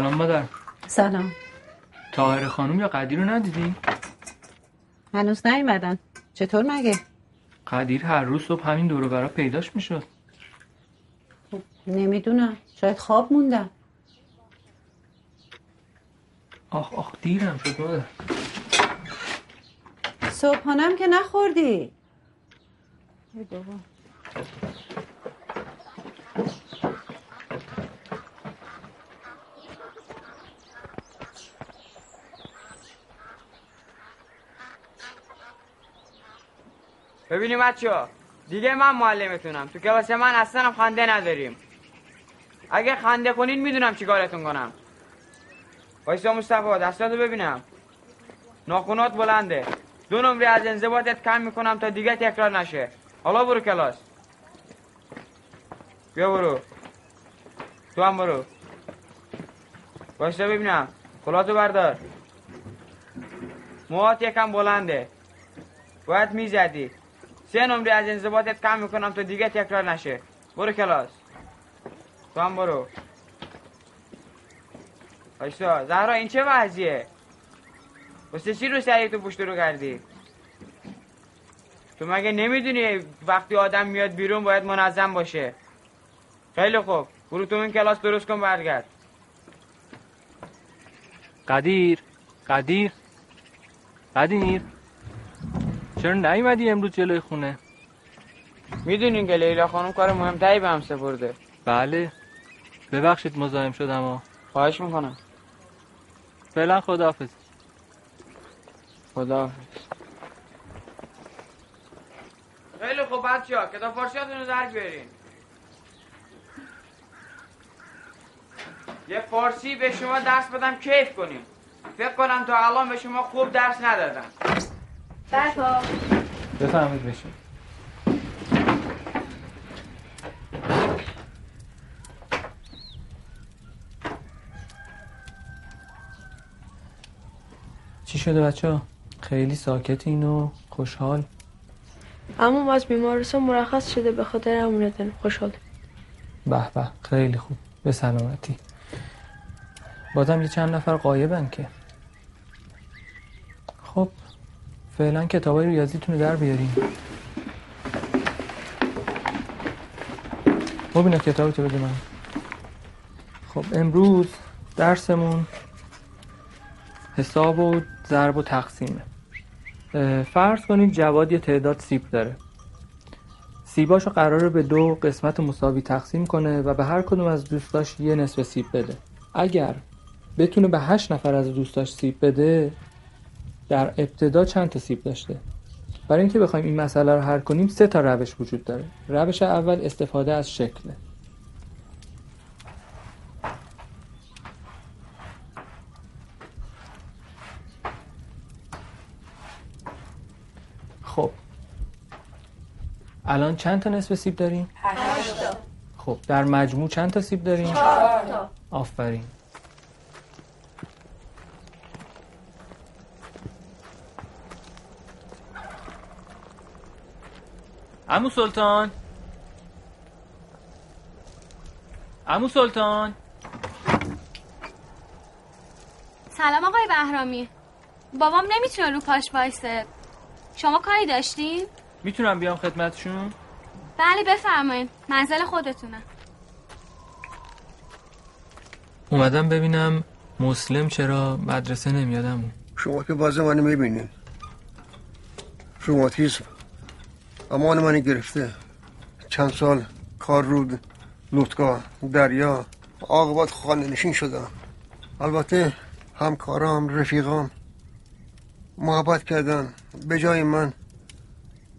سلام مادر. سلام. تاهر خانم یا قدیر رو ندیدی؟ هنوز نیومدن. چطور مگه؟ قدیر هر روز صبح همین دورو برا پیداش می‌شد. نمی‌دونم. شاید خواب موندن آخ آخ دیرم شد مادر. صبحانم که نخوردی. ای بابا. ببینیم بچه دیگه من معلمتونم. تو کلاس من اصلا خنده نداریم. اگه خنده کنید می‌دونم چی کارتون کنم. وایسا مصطفی دستاتو ببینم. ناخونات بلنده. دو نمره از انضباطت کم می‌کنم تا دیگه تکرار نشه. حالا برو کلاس. بیا برو. تو هم برو. وایسا ببینم. کلاتو بردار. موهات یکم بلنده. باید می‌زدی. سه نمره از انضباطت کم می‌کنم تا دیگه تکرار نشه. برو کلاس. تو هم برو. بایستا زهرا این چه وضعیه؟ واسه چی رو سری تو پشت رو کردی؟ تو مگه نمی‌دونی وقتی آدم میاد بیرون باید منظم باشه؟ خیلی خوب. برو تو این کلاس درست کن برگرد. قدیر. قدیر. قدیر. چرا نیومدی امروز جلوی خونه؟ می‌دونین که لیلا خانم کار مهمتری به هم سپرده. بله. ببخشید مزاحم شدم ها خواهش می‌کنم. فعلا خداحافظ. خداحافظ. خیلی خوب بچه ها کتاب فارسیاتون رو در بیارین. یه فارسی به شما درس بدم کیف کنیم. فکر کنم تا الان به شما خوب درس ندادم. برپا بفهمید بشین. چی شده بچه ها؟ خیلی ساکتین و خوشحال. اما از بیمارستان مرخص شده به خاطر امونتن خوشحال. به به خیلی خوب. به سلامتی. بازم یه چند نفر قایبن که. خب فعلا کتابای ریاضیتون رو در بیارین. مبینا کتابتو بده من. خب امروز درسمون حساب و ضرب و تقسیمه فرض کنید جواد یه تعداد سیب داره. سیباشو قراره به دو قسمت مساوی تقسیم کنه و به هر کدوم از دوستاش یه نصف سیب بده. اگر بتونه به هشت نفر از دوستاش سیب بده در ابتدا چند تا سیب داشته؟ برای اینکه بخوایم این مسئله رو حل کنیم سه تا روش وجود داره. روش اول استفاده از شکله خب. الان چند تا نصف سیب داریم؟ هشتا خب در مجموع چند تا سیب داریم؟ چهار تا. آفرین. عمو سلطان. عمو سلطان. سلام آقای بهرامی. بابام نمی‌تونه رو پاش وایسه. شما کاری داشتین؟ می‌تونم بیام خدمتشون؟ بله بفرمایید منزل خودتونه. اومدم ببینم مسلم چرا مدرسه نمیادم شما که باز منو می‌بینین روماتیسم امان منو گرفته. چند سال کار رود لوتگاه دریا آقابات خانه نشین شدم. البته همکارام رفیقام. محبت کردن به جای من.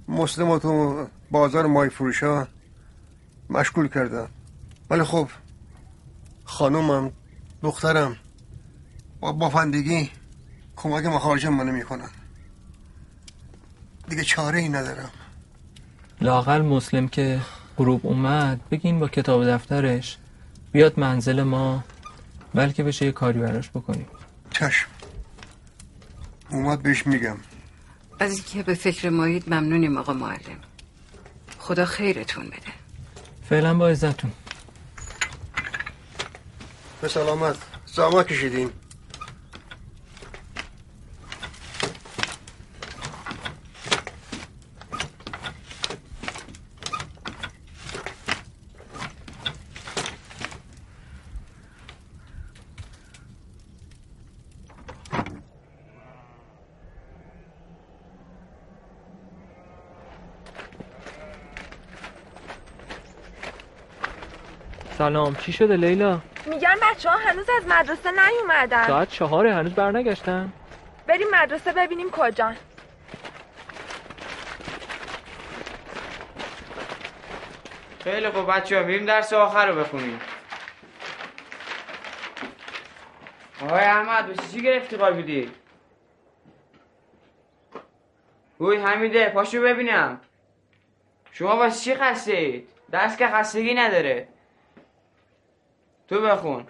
مسلم تو بازار مای فروش ها مشغول کردن ولی خب خانومم دخترم با بافندگی کمک مخارج منو می‌کنن. دیگه چاره ای ندارم. لاقل مسلم که غروب اومد بگین با کتاب دفترش. بیاد منزل ما بلکه بشه یه کاری براش بکنیم. چشم. اومد بهش میگم. از اینکه به فکر مایید ممنونیم آقا معلم. خدا خیرتون بده. فعلا با عزتون. به سلامت. زحمت کشیدین. سلام. چی شده لیلا؟ میگن بچه ها هنوز از مدرسه نیومدن. ساعت چهاره هنوز برنگشتن؟ بریم مدرسه ببینیم کجان. خیلی خوب بچه ها بریم درس آخر رو بخونیم. آقای احمد بسی چی گرفتی قای بودی؟ اوی حمیده پاشو ببینم. شما واسه چی خسته اید؟ درس که خستگی نداره. تو بخون.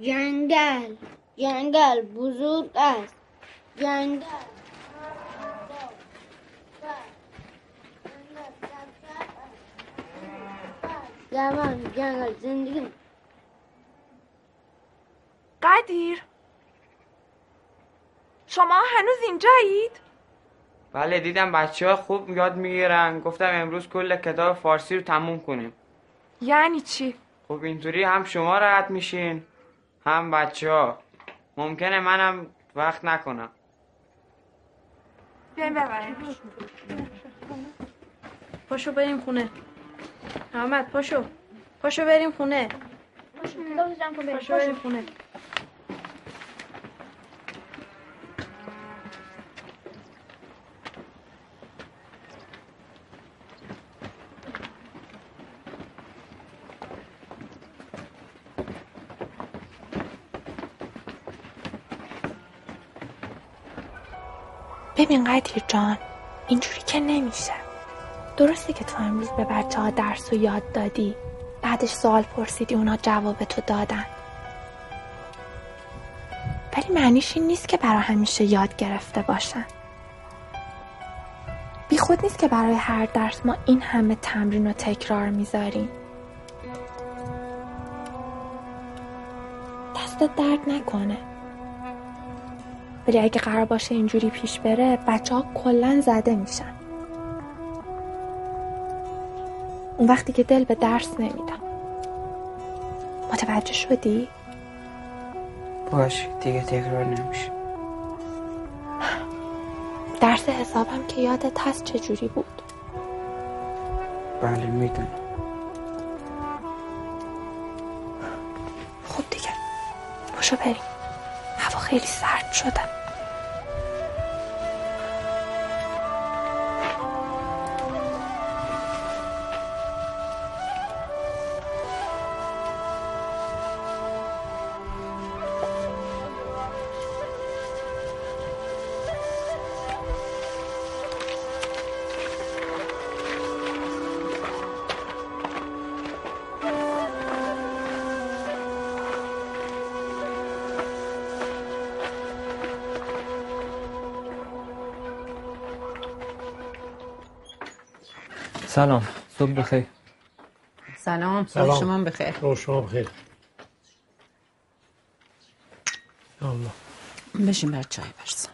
جنگل. جنگل بزرگ است. جنگل. جوان جنگل زندگی. قدیر شما هنوز اینجایید؟ بله دیدم بچه ها خوب یاد می‌گیرن. گفتم امروز کل کتاب فارسی رو تموم کنیم. یعنی چی؟ خب اینطوری هم شما راحت میشین هم بچه ها ممکنه منم وقت نکنم. بیاین ببریم. پاشو بریم خونه. احمد پاشو. پاشو بریم خونه. پاشو بریم خونه. ببین قدیر جان اینجوری که نمیشه. درسته که تو امروز به بچه ها درس و یاد دادی. بعدش سوال پرسیدی اونا جواب تو دادن. ولی معنیش این نیست که برای همیشه یاد گرفته باشن. بی خود نیست که برای هر درس ما این همه تمرین و تکرار می‌ذاریم. دستت درد نکنه. ولی اگه قرار باشه اینجوری پیش بره بچه ها کلن زده میشن. اون وقتی که دل به درس نمیدم. متوجه شدی؟ باش دیگه تکرار نمیشه. درس حسابم که یادت هست چجوری بود. بله می‌دونم. خب دیگه پاشو بریم. هوا خیلی سرد شده سلام. صبح بخیر. سلام. صبح شما بخیر. صبح شما بخیر. الله. بشین بر چای برسم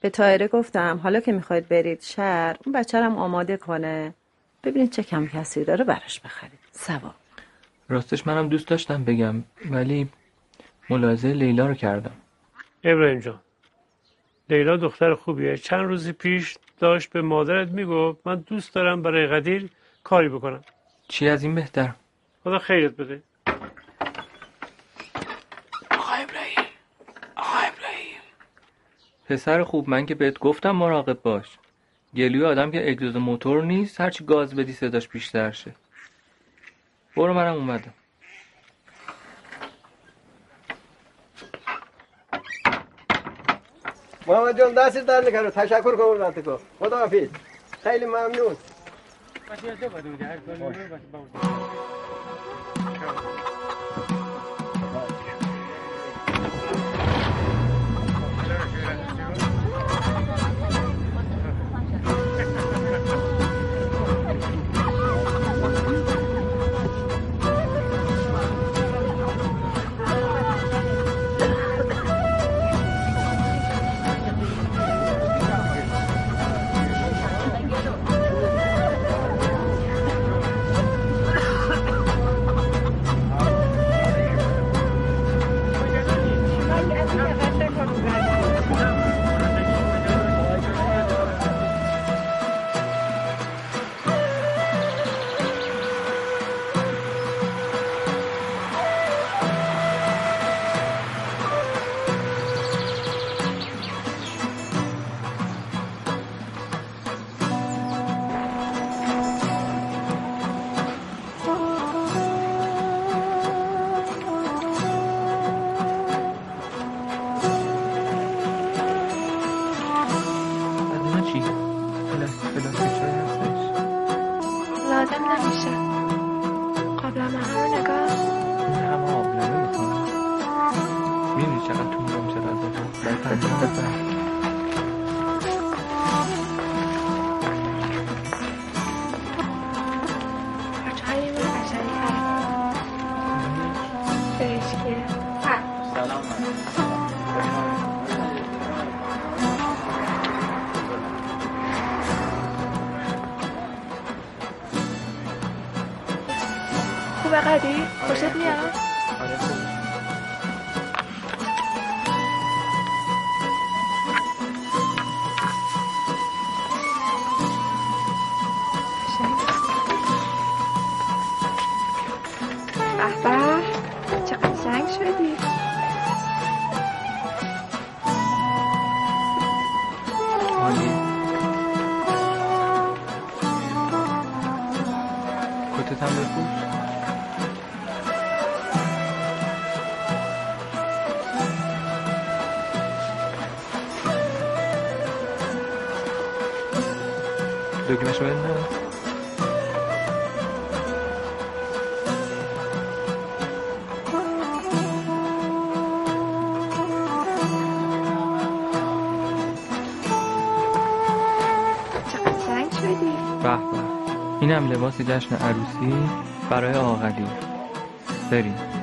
به تایره گفتم حالا که می‌خواید برید شهر اون بچه هم آماده کنه. ببینید چه کم کسی داره براش بخرید. سوا. راستش منم دوست داشتم بگم ولی ملاحظه لیلا رو کردم. ابراهیم جان. لیلا دختر خوبیه. چند روزی پیش داشت به مادرت می‌گفت من دوست دارم برای قدیر کاری بکنم. چی از این بهتر؟ خدا خیرت بده. آقا ابراهیم آقا ابراهیم. پسر خوب من که بهت گفتم مراقب باش. گلوی آدم که اجازه موتور نیست هرچی گاز بدی صداش بیشتر شه. برو منم اومدم. محمد جان دست در نکنه تشکر کنم کو خدا حافظ خیلی ممنون اینم لباس جشن عروسی برای آقلی. بریم.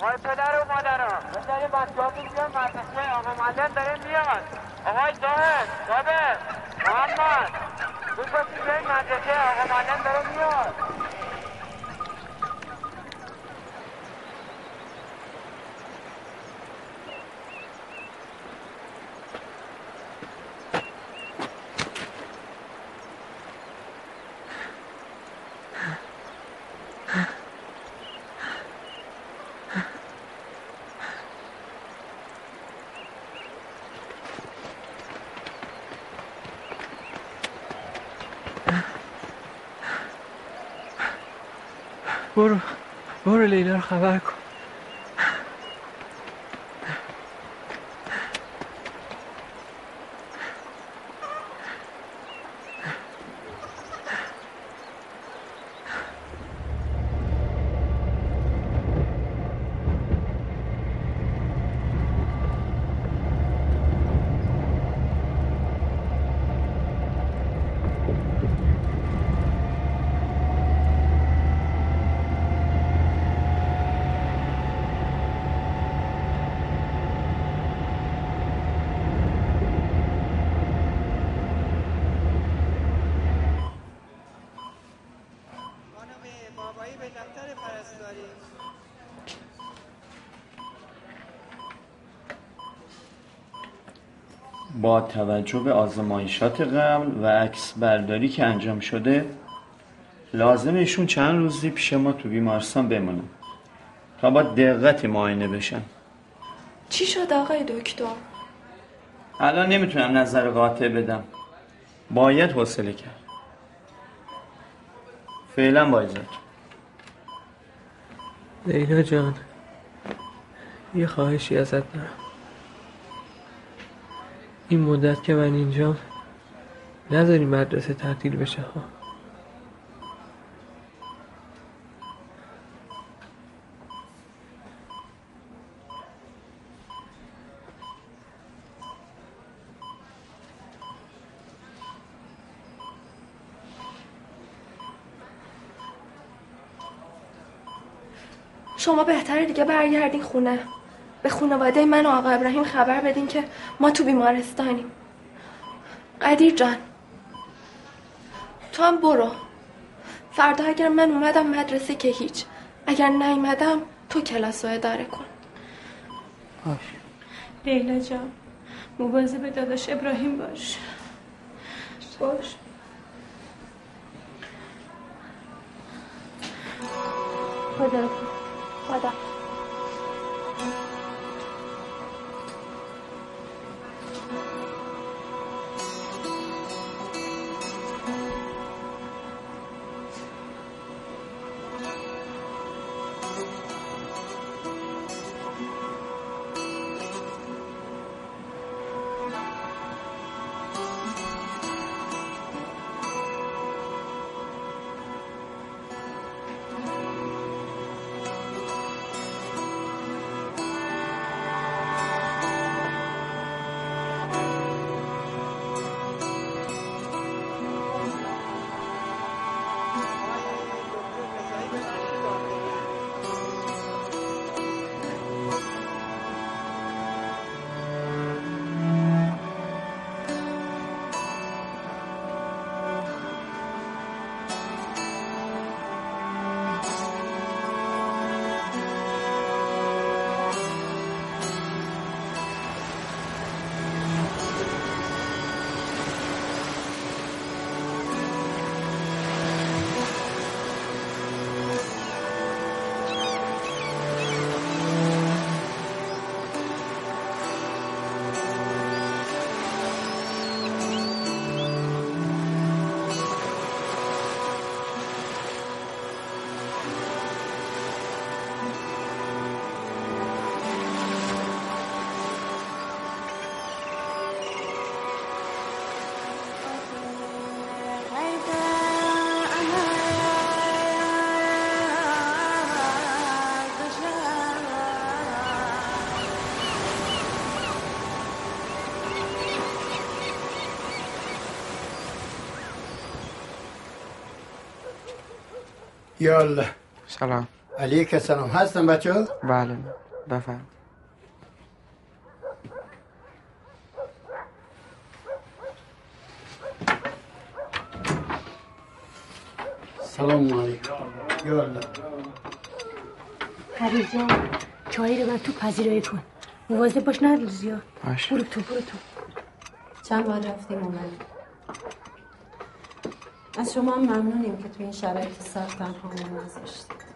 آقای پدر و مادران بذارین بچه‌هاتون بیا مدرسه آقا معلم داره میاد. آقای ظاهر صابر محمد. باشید بیاین مدرسه آقا معلم داره میاد. برو برو لیلا رو خبر کن با توجه به آزمایشات قبل و عکس برداری که انجام شده لازم ایشون چند روزی پیش ما تو بیمارستان بمونن تا با دقت معاینه بشن چی شد آقای دکتر؟ الان نمی‌تونم نظر قاطع بدم باید حوصله کرد فعلا با. لیلا جان یه خواهشی ازت دارم این مدت که من اینجا نذاری مدرسه تعطیل بشه ها. شما بهتره دیگه برگردین خونه. به خانواده من و آقا ابراهیم خبر بدین که ما تو بیمارستانیم. قدیر جان. تو هم برو. فردا اگر من اومدم مدرسه که هیچ. اگر نیومدم تو کلاس رو اداره کن. لیلا جان مواظب داداش ابراهیم باش. باش. خدا. خدا. یا الله سلام علیک السلام هستم بچه؟ بله بفرم سلام علیکم. یا الله فرید جان چای رو بر تو پذیرایی کن. مواظب باش ندل زیاد. باشه. برو تو برو تو. چند بار رفتیم اومدیم؟ از شما ممنونیم که تو این شرایط سخت تنها نذاشتید.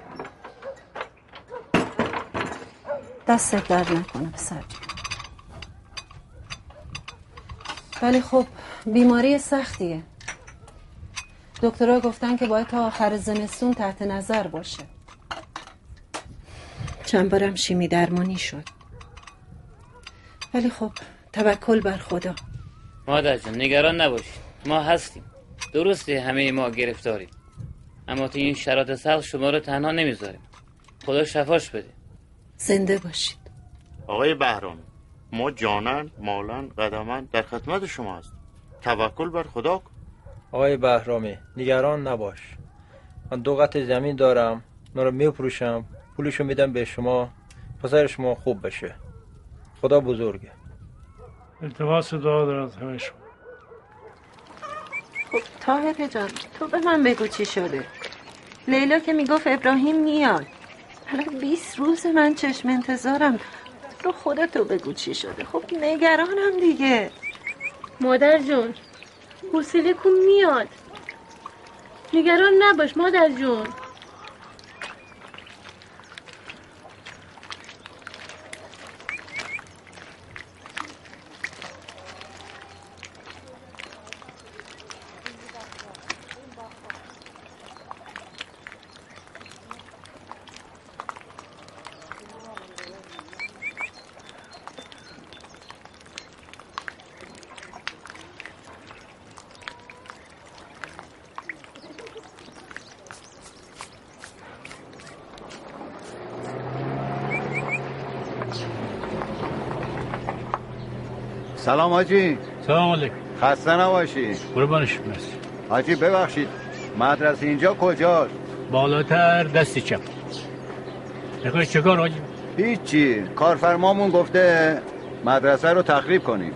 دستت درد نکنه پسر. ولی خب بیماری سختیه. دکترها گفتن که باید تا آخر زمستون تحت نظر باشه. چند بارم شیمی درمانی شد. ولی خب توکل بر خدا. مادر جان نگران نباشید. ما هستیم. درسته همه ما گرفتاریم. اما تو این شرایط سخت شما رو تنها نمی‌ذاریم. خدا شفاش بده. زنده باشید. آقای بهرام ما جانن مالن قدمن در خدمت شما هست توکل بر خدا کن. آقای بهرامی نگران نباش. من دو قطع زمین دارم اونا رو میفروشم پولشو میدم به شما پسر شما خوب بشه. خدا بزرگه. التماس دعا دارم از همه شما. خب طاهر جان تو به من بگو چی شده؟ لیلا که می‌گفت ابراهیم میاد. الان 20 روز من چشم انتظارم. رو خدا تو بگو چی شده. خب نگرانم دیگه. مادر جون حوصله کن میاد. نگران نباش مادر جون. سلام حاجی سلام علیکم. خسته نباشی. قربانش مرسی. حاجی ببخشید. مدرسه اینجا کجاست؟ بالاتر دست چپ. می‌خوای چکار حاجی هیچی. کارفرمامون گفته مدرسه رو تخریب کنیم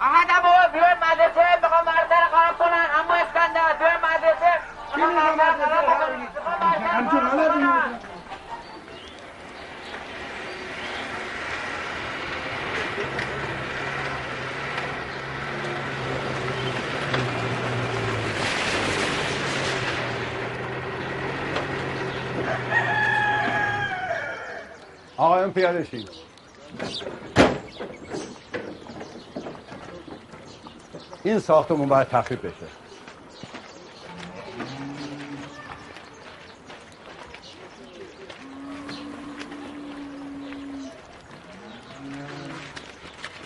احد بابا بیای مدرسه بخوام مرسر خراب کنن اما اسکندر بیای مدرسه بخوام مرسر خراب کنن بخوام مرسر خراب کنن شید این ساختمون باید تخریب بشه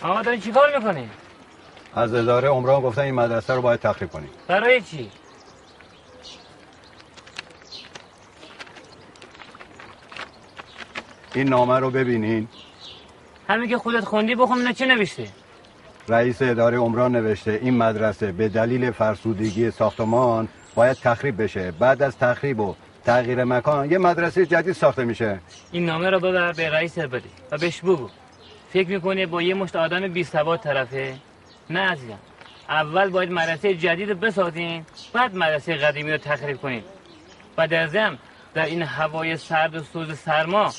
آقا داری چیکار می‌کنی؟ از اداره عمران گفتن این مدرسه رو باید تخریب کنیم برای چی؟ این نامه رو ببینین. همین که خودت خوندی بخون اینا چی نوشته؟ رئیس اداره عمران نوشته این مدرسه به دلیل فرسودگی ساختمان باید تخریب بشه. بعد از تخریب و تغییر مکان یه مدرسه جدید ساخته میشه. این نامه رو ببر به رئیس بده و بهش بگو. فکر می‌کنه با یه مشت آدم بی سواد طرفه؟ نه عزیزم. اول باید مدرسه جدید رو بسازین بعد مدرسه قدیمی رو تخریب کنین. بعد از هم در این هوای سرد و سوز سرما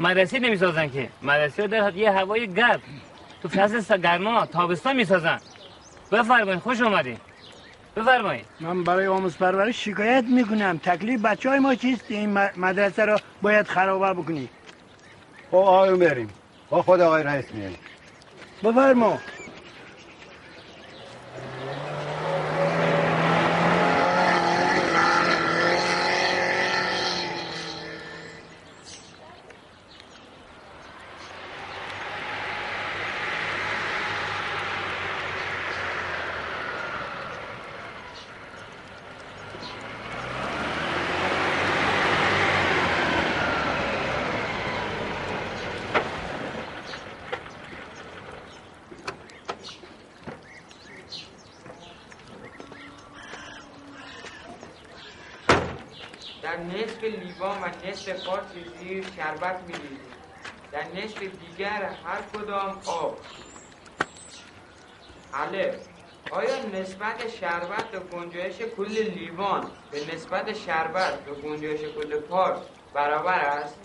مدرسه نمی‌سازن که. مدرسه رو در یه هوای گرم. تو فصل گرما تابستان می‌سازن. بفرمایید خوش اومدین. بفرمایید. من برای آموز پرورش شکایت می‌کنم. تکلیف بچه های ما چیست؟ این مدرسه رو باید خرابه بکنی. خب آقایون بریم با خود آقای رئیس میاییم بفرما در نصف لیوان و نصف قارچ زیر شربت میریزیم. در نصف دیگر هر کدام آب. الف آیا نسبت شربت به گنجایش کل لیوان به نسبت شربت به گنجایش کل پارچ برابر است؟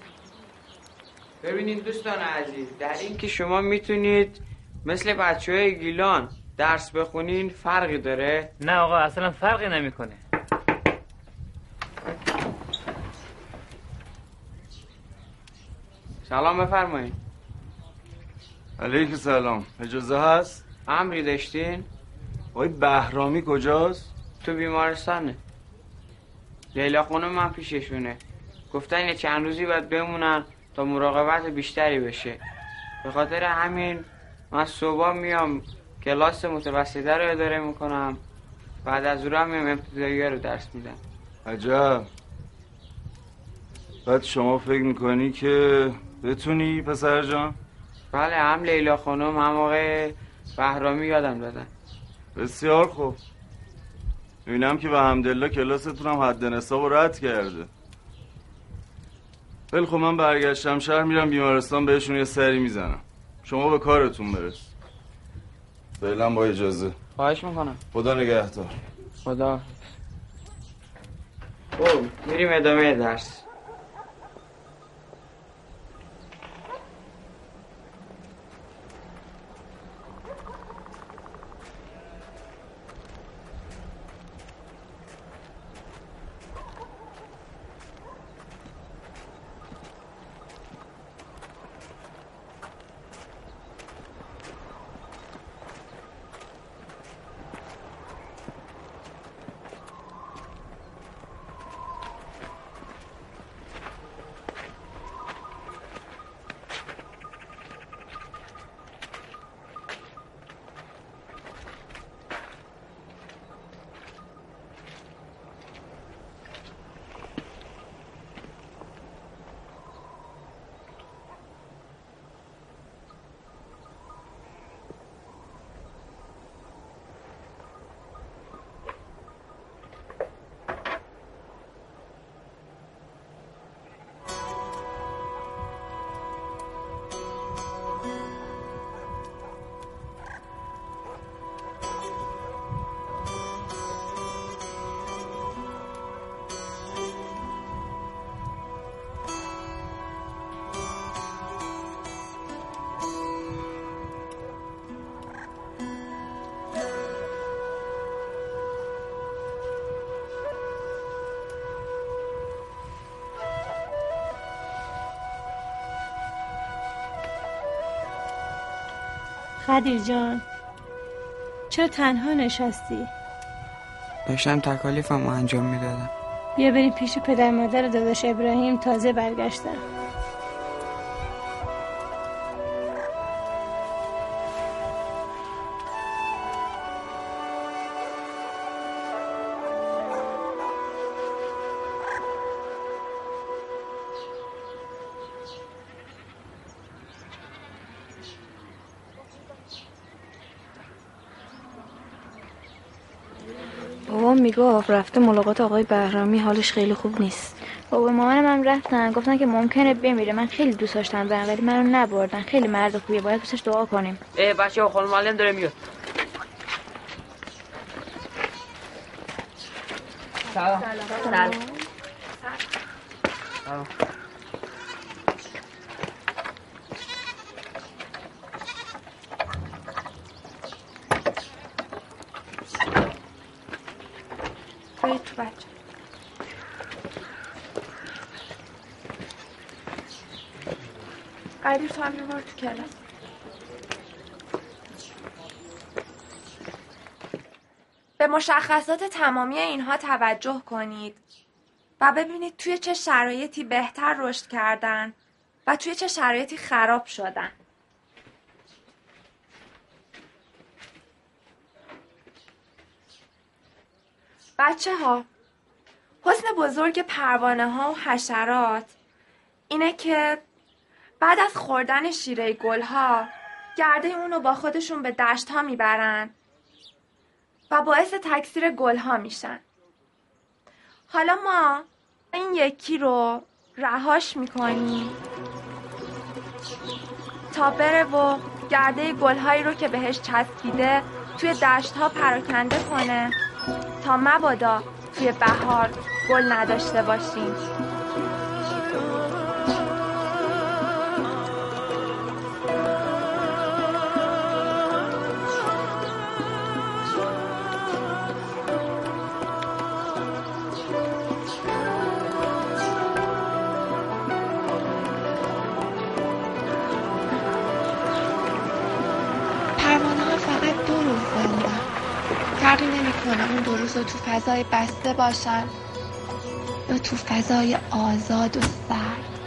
ببینید دوستان عزیز در این که شما می‌تونید مثل بچه های گیلان درس بخونین فرقی داره؟ نه آقا اصلا فرقی نمی‌کنه. سلام بفرمایید. علیک سلام. اجازه هست؟ امری داشتین؟ آقای بهرامی کجاست؟ تو بیمارستانه. لیلا خانم من پیششونه. گفتن یه چند روزی باید بمونن تا مراقبت بیشتری بشه. به خاطر همین من صبح میام کلاس متوسطه رو اداره می‌کنم. بعد از اون میام ابتدایی رو درس میدم. عجب. بعد شما فکر می‌کنی که بتونی پسر جان؟ بله هم لیلا خانم هم آقای بهرامی یادم دادن. بسیار خوب. می‌بینم که به همدلله کلاستون هم حد نصاب رو رد کرده. خیلی خب من برگشتم شهر میرم بیمارستان بهشون یه سری می‌زنم. شما به کارتون برس. فعلا با اجازه. خواهش می‌کنم. خدا نگهدار. خدا. خب میریم ادامه درس. قدیر جان چرا تنها نشستی؟ داشتم تکالیفم انجام می‌دادم بیا بریم پیش پدر مادر داداش ابراهیم تازه برگشتن می‌گفت رفته ملاقات آقای بهرامی حالش خیلی خوب نیست. بابا مامانم هم رفتن. گفتن که ممکنه بمیره. من خیلی دوست داشتم برم ولی منو نبردن. خیلی مرد خوبیه. باید دوستش دعا کنیم. ای بچه خانم معلم داره میاد. سلام. سلام. سلام برید تو بچه تو هم برو تو به مشخصات تمامی اینها توجه کنید و ببینید توی چه شرایطی بهتر رشد کردن و توی چه شرایطی خراب شدن. بچه ها حسن بزرگ پروانه ها و حشرات اینه که بعد از خوردن شیره گل ها گرده اونو با خودشون به دشت ها می‌برن و باعث تکثیر گل ها میشن. حالا ما این یکی رو رهاش می‌کنیم تا بره و گرده گل هایی رو که بهش چسبیده توی دشت ها پراکنده کنه تا مبادا توی بهار گل نداشته باشیم. نمی‌کنه اون دو روز رو تو فضای بسته باشن. یا تو فضای آزاد و سرد.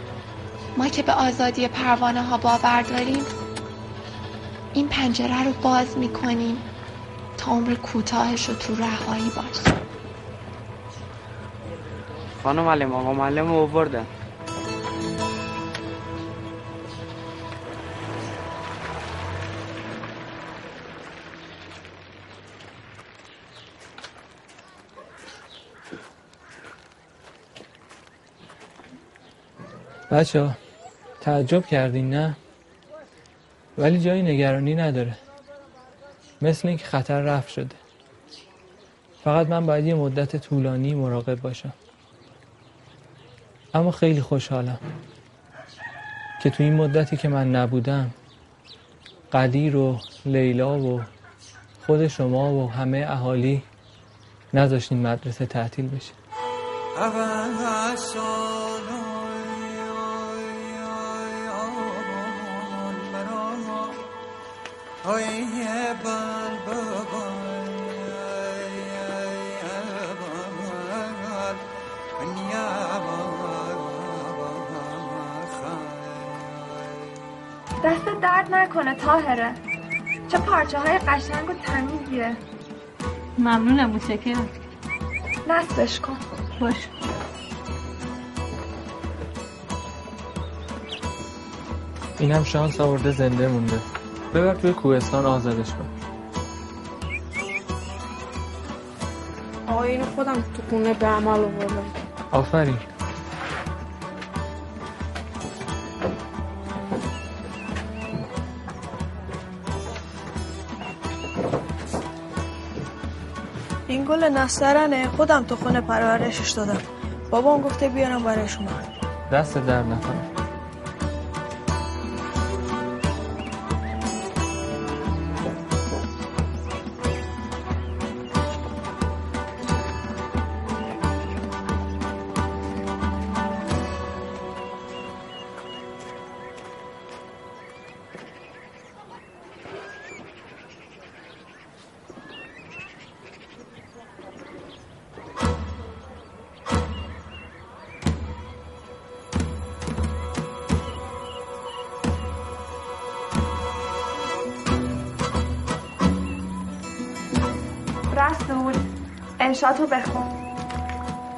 ما که به آزادی پروانه ها باور داریم این پنجره رو باز می‌کنیم تا عمر کوتاهش رو تو رهایی باشه. خانم معلم آقا معلم رو بچه تعجب کردین نه؟ ولی جای نگرانی نداره. مثل اینکه خطر رفت شده. فقط من باید یه مدت طولانی مراقب باشم. اما خیلی خوشحالم که تو این مدتی که من نبودم قدیر و لیلا و خود شما و همه اهالی نذاشتین مدرسه تعطیل بشه. دست درد نکنه تاهره چه پارچه های قشنگ و تمیزیه. ممنونم متشکرم نصبش کن. باش. اینم شانس آورده زنده مونده. ببر توی کوهستان آزادش کن. آقا اینو خودم تو خونه به عمل آوردم. آفرین. این گل نسترنه. خودم تو خونه پرورشش دادم. بابام گفته بیارم برای شما. دست در نکنه. انشاتو بخون.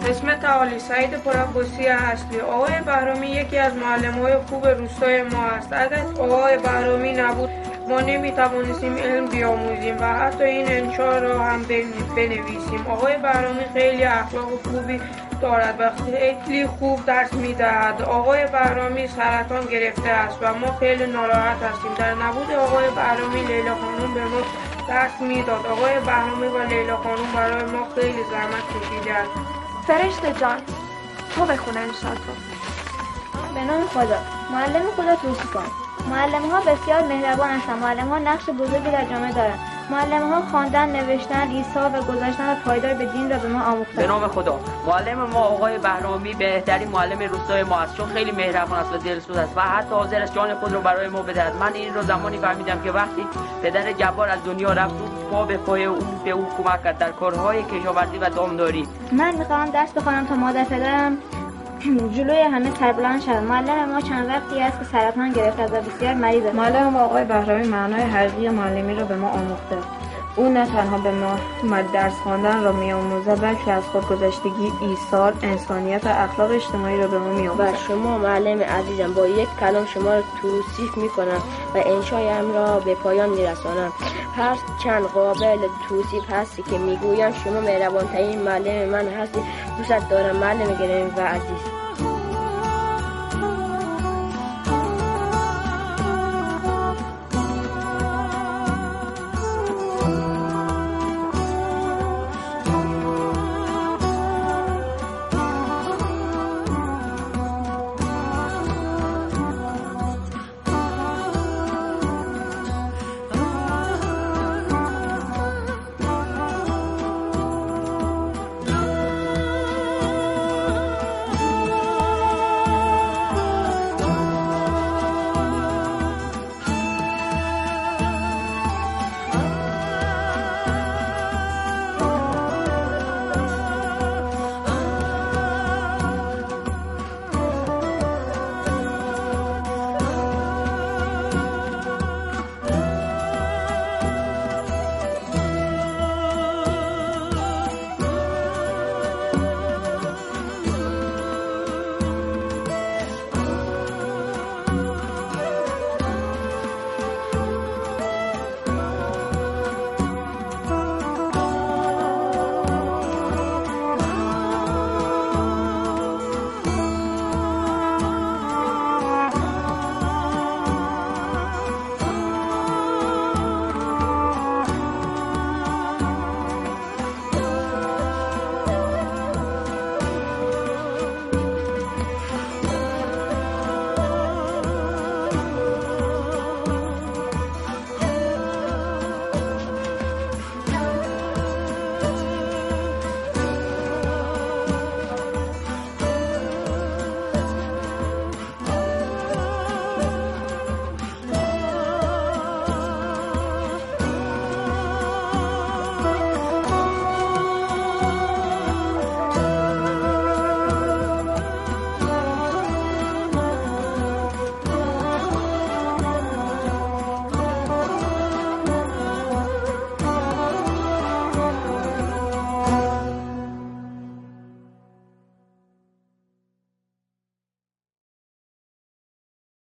اسم تعالی سعید پرعباسی هستی. آقای بهرامی یکی از معلم های خوب روستای ما است. اگر آقای بهرامی نبود ما نمی توانستیم علم بیاموزیم و حتی این انشا را هم بن- بنویسیم. آقای بهرامی خیلی اخلاق خوبی دارد و خیلی خوب درس می‌دهد. آقای بهرامی سرطان گرفته است و ما خیلی ناراحت هستیم. در نبود آقای بهرامی لیلا خانم به ما درس می‌داد. آقای بهرامی و لیلا خانم برای ما خیلی زحمت کشیدند فرشته جان تو بخون انشاتو به نام خدا. معلم خدا توصیفان معلم ها بسیار مهربان هستند معلم ها نقش بزرگی در جامعه دارند معلم ها خواندن نوشتن ایثار و گذاشتن و پایدار به دین را به ما به آموختند نام خدا. معلم ما آقای بهرامی بهترین معلم روستای ما است. چون خیلی مهربان است و دلسوز است و حتی حاضر است جان خود را برای ما بدهد. من این رو زمانی فهمیدم که وقتی پدر جبار از دنیا رفت او پا به پای او به او کمک کرد. در کارهای کشاورزی و دامداری. من می‌خواهم درس بخوانم تا مادر پدرم جلوی همه سربلند شد. معلم ما چند وقتی است که سرطان گرفته و بسیار مریض است معلم ما آقای بهرامی معنای حقیقی معلمی را به ما آموخته. او نه تنها به ما درس خواندن را میآموزد بلکه از خودگذشتگی ایثار انسانیت و اخلاق اجتماعی را به ما و میآموزد شما معلم عزیزم با یک کلام شما را توصیف می کنم و انشایم را به پایان می رسانم هر چند قابل توصیف هستی که می گویم شما مهربانترین معلم من هستی. دوست دارم معلم گرامی و عزیز.